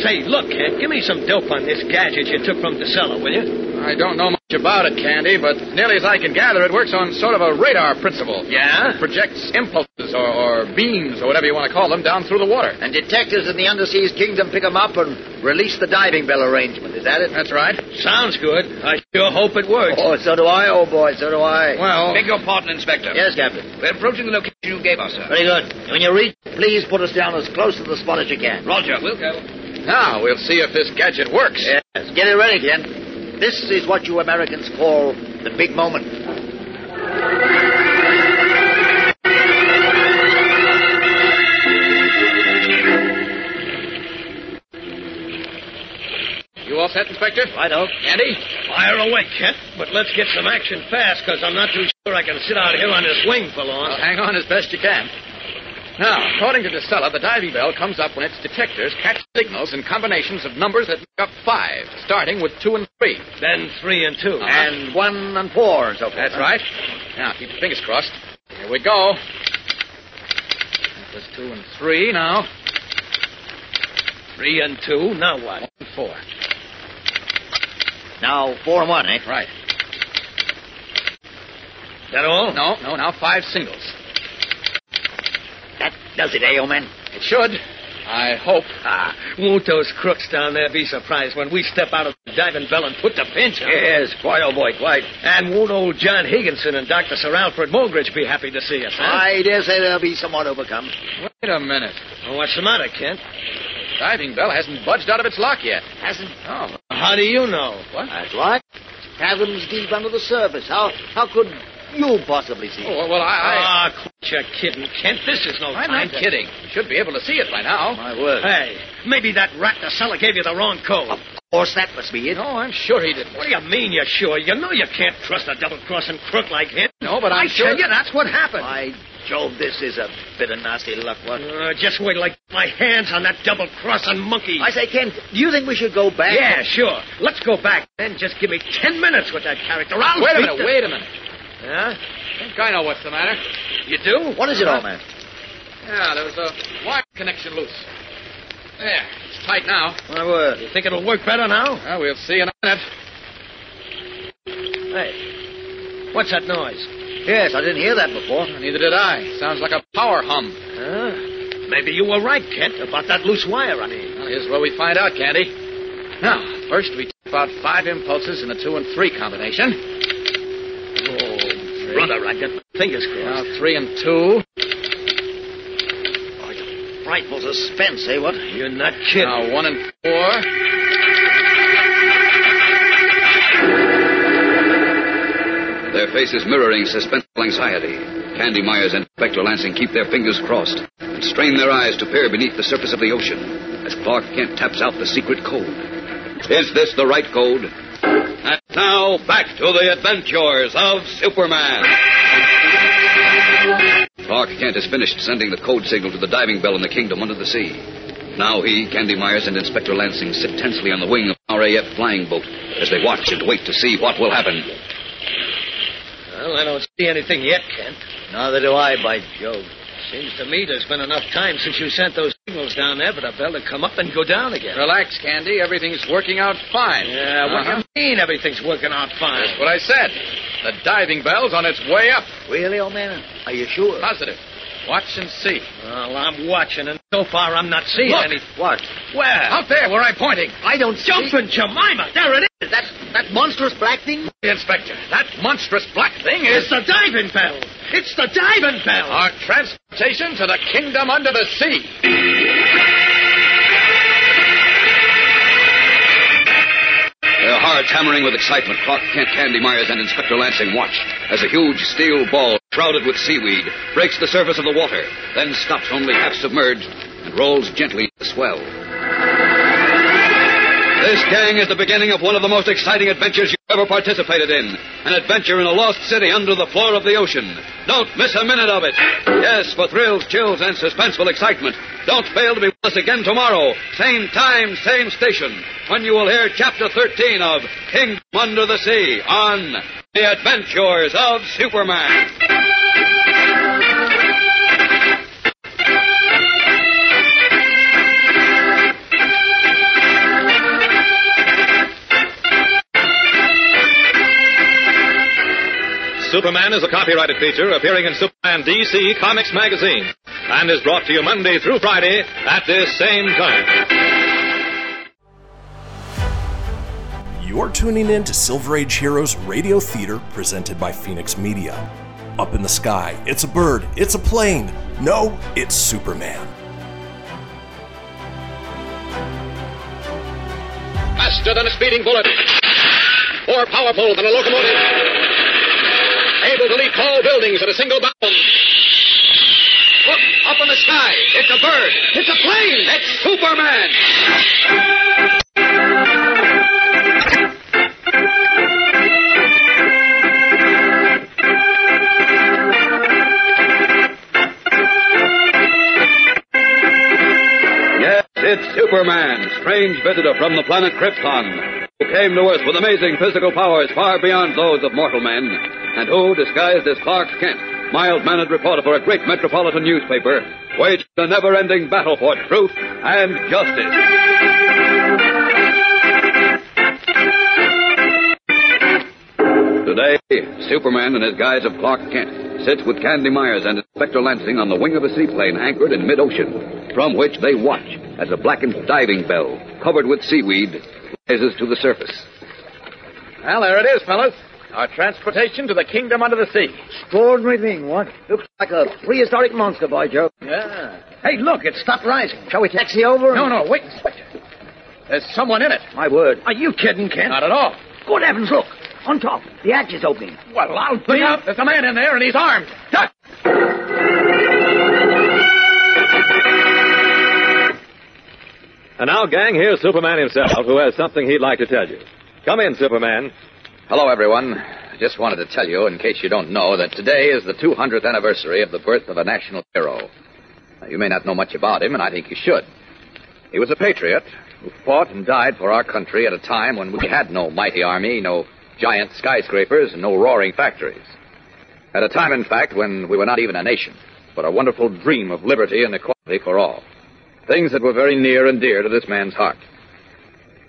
Say, look, Kent, give me some dope on this gadget you took from DeSella, will you? I don't know much about it, Candy, but nearly as I can gather, it works on sort of a radar principle. Yeah? It projects impulses or, or beams or whatever you want to call them down through the water. And detectives in the Underseas Kingdom pick 'em up and release the diving bell arrangement. Is that it? That's right. Sounds good. I sure hope it works. Oh, so do I, old boy. So do I. Well, Beg your pardon, Inspector. Yes, Captain. We're approaching the location you gave us, sir. Very good. When you reach, please put us down as close to the spot as you can. Roger, we'll go. Now we'll see if this gadget works. Yes. Get it ready, Kent. This is what you Americans call the big moment. You all set, Inspector? Righto. Candy? Fire away, Kent. But let's get some action fast, because I'm not too sure I can sit out here on this wing for long. Well, hang on as best you can. Now, according to DeSella, the diving bell comes up when its detectors catch signals in combinations of numbers that make up five, starting with two and three. Then three and 2 And one and four and so forth. That's right. Now, keep your fingers crossed. Here we go. That was two and three now. Three and two. Now what? One and four. Now, four and one, eh? Right. That all? No, no, now five singles. That does it, eh, old man? It should. I hope. Ah, won't those crooks down there be surprised when we step out of the diving bell and put the pinch on? Yes, quite, old boy, quite. And won't old John Higginson and Dr. Sir Alfred Mulgridge be happy to see us, huh? I dare say they'll be somewhat overcome. Wait a minute. Well, what's the matter, Kent? The Diving bell hasn't budged out of its lock yet. Hasn't? Oh. How do you know? What? That's right. Fathoms deep under the surface. How how could you possibly see? Oh, well, I. I... Ah, quit your kidding, Kent. This is no I'm time not to- kidding. You should be able to see it by now. My word. Hey, maybe that rat DeSella gave you the wrong code. Of course, that must be it. No, I'm sure he didn't. What do you mean you're sure? You know you can't trust a double-crossing crook like him. No, but I'm I sure. tell you, that's what happened. By Jove, this is a bit of nasty luck, what? Uh, just wait till I get my hands on that double-crossing monkey. I say, Kent, do you think we should go back? Yeah, sure. Let's go back. Then just give me ten minutes with that character. I'll Wait a minute, wait a minute. Yeah? I think I know what's the matter. You do? What is it, old man? Yeah, there was a wire connection loose. There, it's tight now. My word. You think it'll work better now? Well, we'll see in a minute. Hey, what's that noise? Yes, I didn't hear that before. Neither did I. Sounds like a power hum. Huh? Maybe you were right, Kent, about that loose wire, I mean. Well, here's where we find out, Candy. Now, first we tap out five impulses in the two and three combination. Brother, I got my fingers Now crossed. three and two. Oh, Frightful suspense, eh, what? You're not kidding. Now one and four. Their faces mirroring suspenseful anxiety. Candy Myers and Inspector Lansing keep their fingers crossed and strain their eyes to peer beneath the surface of the ocean as Clark Kent taps out the secret code. Is this the right code? And now, back to the adventures of Superman. Clark Kent has finished sending the code signal to the diving bell in the kingdom under the sea. Now he, Candy Myers, and Inspector Lansing sit tensely on the wing of RAF flying boat as they watch and wait to see what will happen. Well, I don't see anything yet, Kent. Neither do I, by Jove. Seems to me there's been enough time since you sent those signals down there for the bell to come up and go down again. Relax, Candy. Everything's working out fine. Yeah, what Uh-huh. do you mean everything's working out fine? That's what I said. The diving bell's on its way up. Really, old man? Are you sure? Positive. Watch and see. Well, I'm watching, and so far I'm not seeing Look. any. What? Where? Out there where I'm pointing. I don't see... Jumping Jemima! There it is! That, that monstrous black thing? Inspector, that monstrous black thing is... It's the diving bell! It's the diving bell! Our transportation to the kingdom under the sea. Their hearts hammering with excitement, Clark Kent, Candy Myers, and Inspector Lansing watched as a huge steel ball shrouded with seaweed breaks the surface of the water, then stops only half submerged and rolls gently in the swell. This gang is the beginning of one of the most exciting adventures you've ever participated in. An adventure in a lost city under the floor of the ocean. Don't miss a minute of it. Yes, for thrills, chills, and suspenseful excitement. Don't fail to be with us again tomorrow. Same time, same station. When you will hear Chapter 13 of Kingdom Under the Sea on The Adventures of Superman. Superman is a copyrighted feature appearing in Superman DC Comics magazine and is brought to you Monday through Friday at this same time. You're tuning in to Silver Age Heroes Radio Theater presented by Phoenix Media. Up in the sky, it's a bird, it's a plane. No, it's Superman. Faster than a speeding bullet. More powerful than a locomotive. Able to leap tall buildings at a single bound. Look, up in the sky. It's a bird. It's a plane. It's Superman. Yes, it's Superman, strange visitor from the planet Krypton, who came to Earth with amazing physical powers far beyond those of mortal men, and who, disguised as Clark Kent, mild-mannered reporter for a great metropolitan newspaper, waged a never-ending battle for truth and justice. Today, Superman in his guise of Clark Kent sits with Candy Myers and Inspector Lansing on the wing of a seaplane anchored in mid-ocean, from which they watch as a blackened diving bell, covered with seaweed, rises to the surface. Well, there it is, fellas. Our transportation to the kingdom under the sea. Extraordinary thing, what? Looks like a prehistoric monster, by Joe. Yeah. Hey, look, it stopped rising. Shall we taxi over? No, no, wait, Inspector. There's someone in it. My word. Are you kidding, Kent? Not at all. Good heavens, look. On top. The hatch is opening. Well, I'll Look out. There's a man in there, and he's armed. Duck! And now, gang, here's Superman himself, who has something he'd like to tell you. Come in, Superman. Hello, everyone. I just wanted to tell you, in case you don't know, that today is the 200th anniversary of the birth of a national hero. Now, you may not know much about him, and I think you should. He was a patriot who fought and died for our country at a time when we had no mighty army, no giant skyscrapers, and no roaring factories. At a time, in fact, when we were not even a nation, but a wonderful dream of liberty and equality for all. Things that were very near and dear to this man's heart.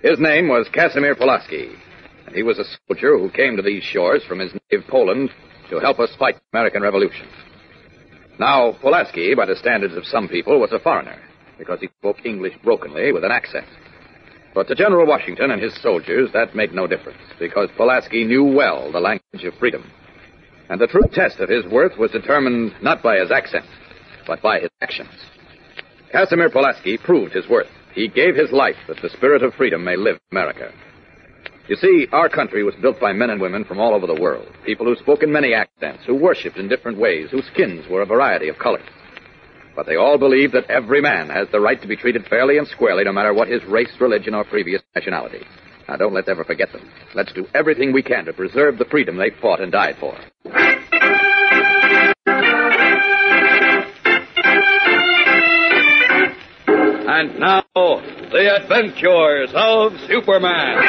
His name was Casimir Pulaski, and he was a soldier who came to these shores from his native Poland to help us fight the American Revolution. Now, Pulaski, by the standards of some people, was a foreigner because he spoke English brokenly with an accent. But to General Washington and his soldiers, that made no difference because Pulaski knew well the language of freedom. And the true test of his worth was determined not by his accent, but by his actions. Casimir Pulaski proved his worth. He gave his life that the spirit of freedom may live in America. You see, our country was built by men and women from all over the world. People who spoke in many accents, who worshipped in different ways, whose skins were a variety of colors. But they all believed that every man has the right to be treated fairly and squarely no matter what his race, religion, or previous nationality. Now, don't let's ever forget them. Let's do everything we can to preserve the freedom they fought and died for. And now, the adventures of Superman.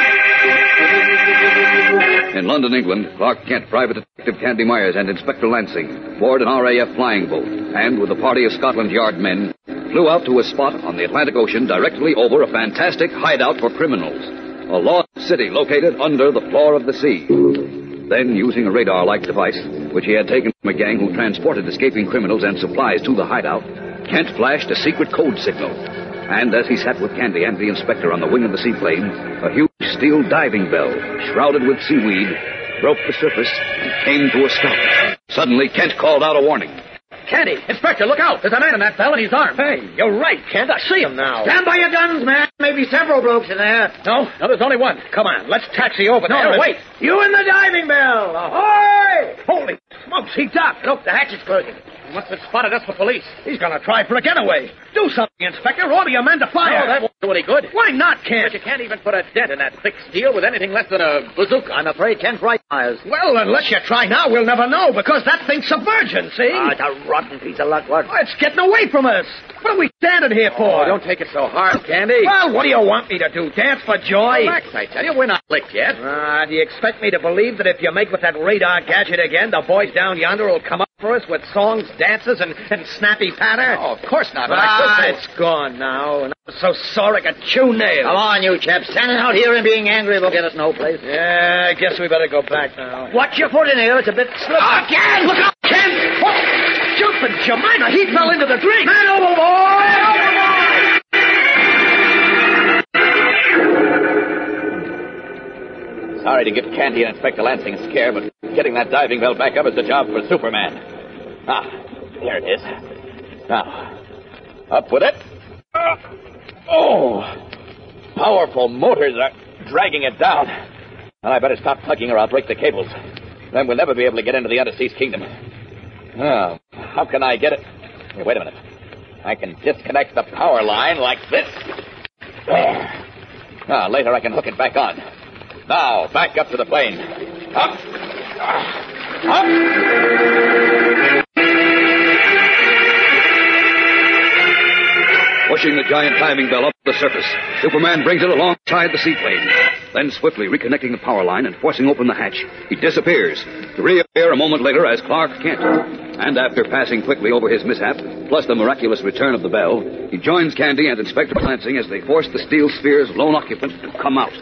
In London, England, Clark Kent, private detective, Candy Myers and Inspector Lansing board an RAF flying boat and, with a party of Scotland Yard men, flew out to a spot on the Atlantic Ocean directly over a fantastic hideout for criminals, a lost city located under the floor of the sea. Then, using a radar-like device, which he had taken from a gang who transported escaping criminals and supplies to the hideout, Kent flashed a secret code signal. And as he sat with Candy and the inspector on the wing of the seaplane, a huge steel diving bell, shrouded with seaweed, broke the surface and came to a stop. Suddenly, Kent called out a warning. Candy, Inspector, look out. There's a man in that bell and he's armed. Hey, you're right, Kent. I see him now. Stand by your guns, man. Maybe several blokes in there. No, no, there's only one. Come on, let's taxi over No, there. and- wait. You in the diving bell. Ahoy! Holy smokes, he ducked. Look, the hatch is closing. Must have spotted us for police. He's gonna try for a getaway. Do something, Inspector. Order your men to fire. No, that won't do any good. Why not, Kent? But you can't even put a dent in that thick steel with anything less than a bazooka. I'm afraid Kent's right, Myers. Well, unless you try now, we'll never know, because that thing's submerging, see? Ah, it's a rotten piece of luck, what? Oh, it's getting away from us. What are we standing here for? Oh, don't take it so hard, Candy. Well, what do you want me to do? Dance for joy? Relax, I tell you, we're not licked yet. Ah, do you expect me to believe that if you make with that radar gadget again, the boys down yonder will come up for us with songs, dances, and, and snappy patter? Oh, of course not. but I ah, could- it's gone now, and I'm so sore I could chew nails. Come on, you chaps. Standing out here and being angry will get us no place. Yeah, I guess we better go back now. Watch your foot in here. It's a bit slippery. Again! Look out, Kent! What? Jumping Jemima! He fell into the drink! Man overboard! Sorry to give Candy and Inspector Lansing a scare, but getting that diving bell back up is the job for Superman. Ah, there it is. Now, up with it. Ah, oh, powerful motors are dragging it down. Well, I better stop tugging or I'll break the cables. Then we'll never be able to get into the Underseas Kingdom. Oh, how can I get it? Hey, wait a minute. I can disconnect the power line like this. There. Now, later I can hook it back on. Now, back up to the plane. Up. Up. Pushing the giant diving bell up to the surface, Superman brings it alongside the seaplane. Then, swiftly reconnecting the power line and forcing open the hatch, he disappears, to reappear a moment later as Clark Kent. And after passing quickly over his mishap, plus the miraculous return of the bell, he joins Candy and Inspector Lansing as they force the steel sphere's lone occupant to come out.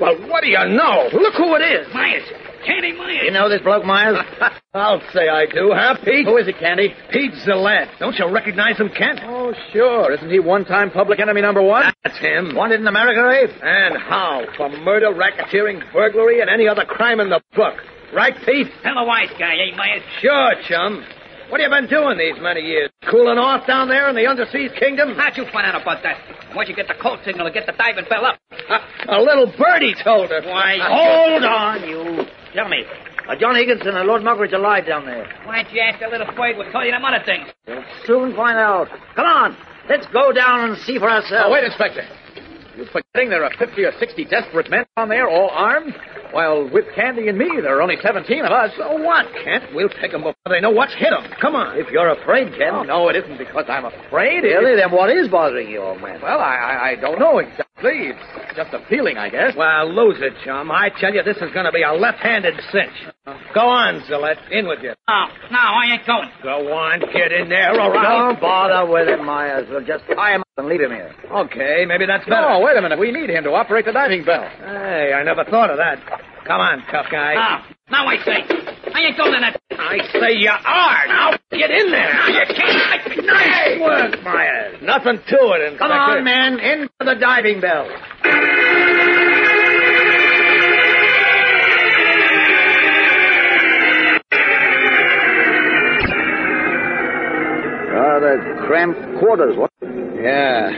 Well, what do you know? Look who it is. Myers. Candy Myers. You know this bloke, Myers? I'll say I do, huh, Pete? Who is it, Candy? Pete Zillette. Don't you recognize him, Kent? Oh, sure. Isn't he one-time public enemy number one? That's him. Wanted in America, Rafe? And how? For murder, racketeering, burglary, and any other crime in the book. Right, Pete? Tell the wise guy, eh, Myers? Sure, chum. What have you been doing these many years? Cooling off down there in the underseas kingdom? How'd you find out about that? Why'd you get the code signal to get the diving bell up? A little birdie told us. Why, Hold on, you. Tell me, are John Higginson and Lord Muggeridge alive down there? Why don't you ask that little bird? We'll tell you them other things. We'll soon find out. Come on, let's go down and see for ourselves. Oh, wait, Inspector. You're forgetting there are 50 or 60 desperate men down there, all armed? While with Candy and me, there are only 17 of us. So what, Kent? We'll take them before they know what's hit them. Come on. If you're afraid, Kent. Oh, no, it isn't because I'm afraid. Really? It's- Then what is bothering you, old man? Well, I, I, I don't know exactly. It's just a feeling, I guess. Well, lose it, chum. I tell you, this is going to be a left-handed cinch. Go on, Zillette. In with you. No, no, I ain't going. Go on, get in there, all right? Don't bother with him, Myers. We'll just tie him up and leave him here. Okay, maybe that's better. No, wait a minute. We need him to operate the diving bell. Hey, I never thought of that. Come on, tough guy. Ah, no, no, I say. I ain't going in that. I say you are. Now get in there. Now You can't. Nice work, Myers. Nothing to it, Inspector. Come on, man, in for the diving bell. Rather cramped quarters, what? Yeah.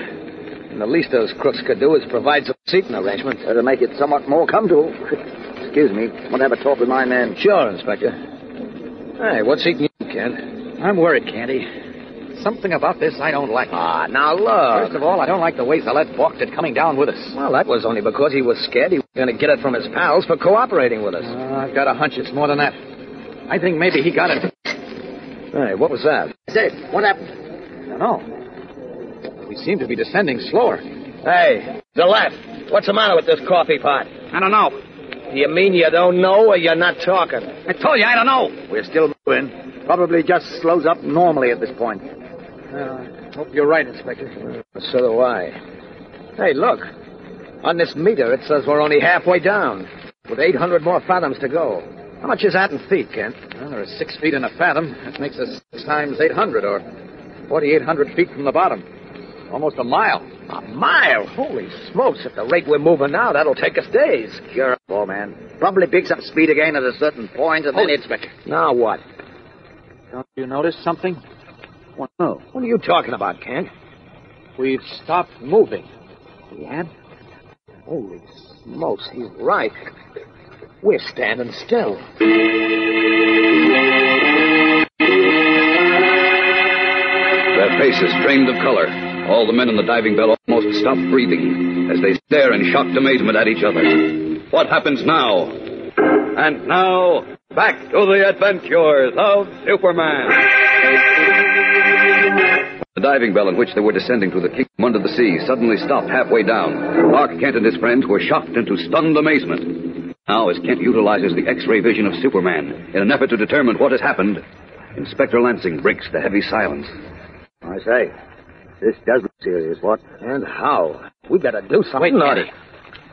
And the least those crooks could do is provide some seating arrangements. Better make it somewhat more comfortable. Excuse me. Want to have a talk with my man? Sure, Inspector. Hey, what's eating you, Kent? I'm worried, Candy. Something about this I don't like. Ah, now look. First of all, I don't like the way Zillette balked at coming down with us. Well, that was only because he was scared he was going to get it from his pals for cooperating with us. I've got a hunch it's more than that. I think maybe he got it. Hey, what was that? Say, what happened? I don't know. We seem to be descending slower. Hey, the left. what's the matter with this coffee pot? I don't know. You mean you don't know or you're not talking? I told you I don't know. We're still moving. Probably just slows up normally at this point. Uh, hope you're right, Inspector. So do I. Hey, look. On this meter, it says we're only halfway down, with 800 more fathoms to go. How much is that in feet, Kent? Well, there are six feet in a fathom. That makes us six times 800, or 4,800 feet from the bottom. Almost a mile. A mile? Holy smokes, at the rate we're moving now, that'll take us days. Sure, old man. Probably picks up speed again at a certain point, and then it's... back. Now what? Don't you notice something? What? no. What are you talking about, Kent? We've stopped moving. We have? Holy smokes, he's right. We're standing still. Their faces framed of color. All the men in the diving bell almost stopped breathing as they stare in shocked amazement at each other. What happens now? And now, back to the adventures of Superman. The diving bell in which they were descending to the kingdom under the sea suddenly stopped halfway down. Clark Kent and his friends were shocked into stunned amazement. Now, as Kent utilizes the X-ray vision of Superman in an effort to determine what has happened, Inspector Lansing breaks the heavy silence. I say, this does look serious, what? And how? We better do something. Wait, or-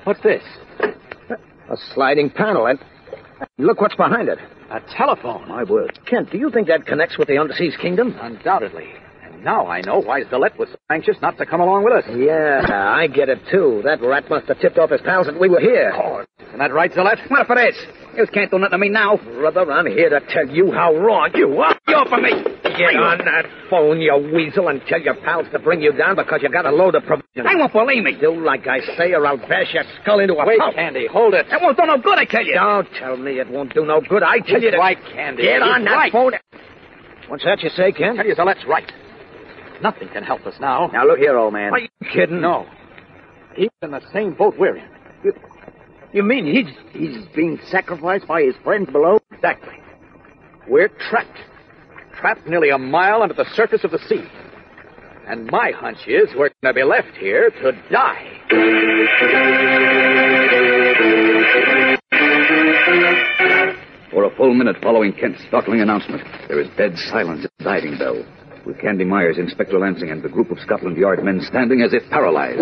What's this? A sliding panel, and look what's behind it. A telephone. My word. Kent, do you think that connects with the Underseas Kingdom? Undoubtedly. Now I know why Zillette was so anxious not to come along with us. Yeah, I get it too. That rat must have tipped off his pals that we were here. Isn't that right, Zillette? What if it is? You can't do nothing to me now. Brother, I'm here to tell you how wrong you are. You're for me. Get on that phone, you weasel, and tell your pals to bring you down because you got a load of provisions. They won't believe me. Do like I say, or I'll bash your skull into a Wait, pulp. Candy, hold it. That won't do no good, I tell you. Don't tell me it won't do no good. I tell He's you to... right, Candy. Get on that right. phone. What's that you say, Kent? Tell you, Zillette's right. Nothing can help us now. Now, look here, old man. Are you kidding? No. He's in the same boat we're in. You mean he's he's being sacrificed by his friends below? Exactly. We're trapped. Trapped nearly a mile under the surface of the sea. And my hunch is we're going to be left here to die. For a full minute following Kent's startling announcement, there is dead silence at the diving bell, with Candy Myers, Inspector Lansing, and the group of Scotland Yard men standing as if paralyzed,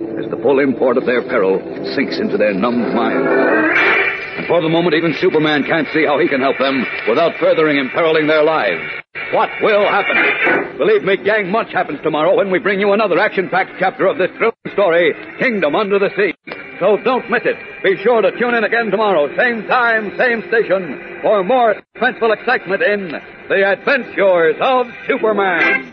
as the full import of their peril sinks into their numbed minds. And for the moment, even Superman can't see how he can help them without furthering imperiling their lives. What will happen? Believe me, gang, much happens tomorrow when we bring you another action-packed chapter of this thrilling story, Kingdom Under the Sea. So don't miss it. Be sure to tune in again tomorrow, same time, same station, for more suspenseful excitement in The Adventures of Superman.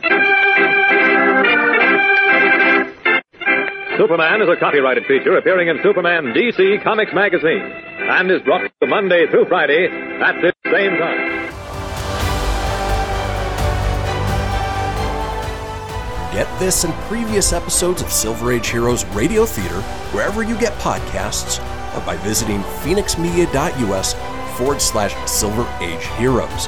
Superman is a copyrighted feature appearing in Superman DC Comics Magazine and is brought to Monday through Friday at this same time. Get this and previous episodes of Silver Age Heroes Radio Theater wherever you get podcasts or by visiting phoenixmedia.us forward slash Silver Age Heroes.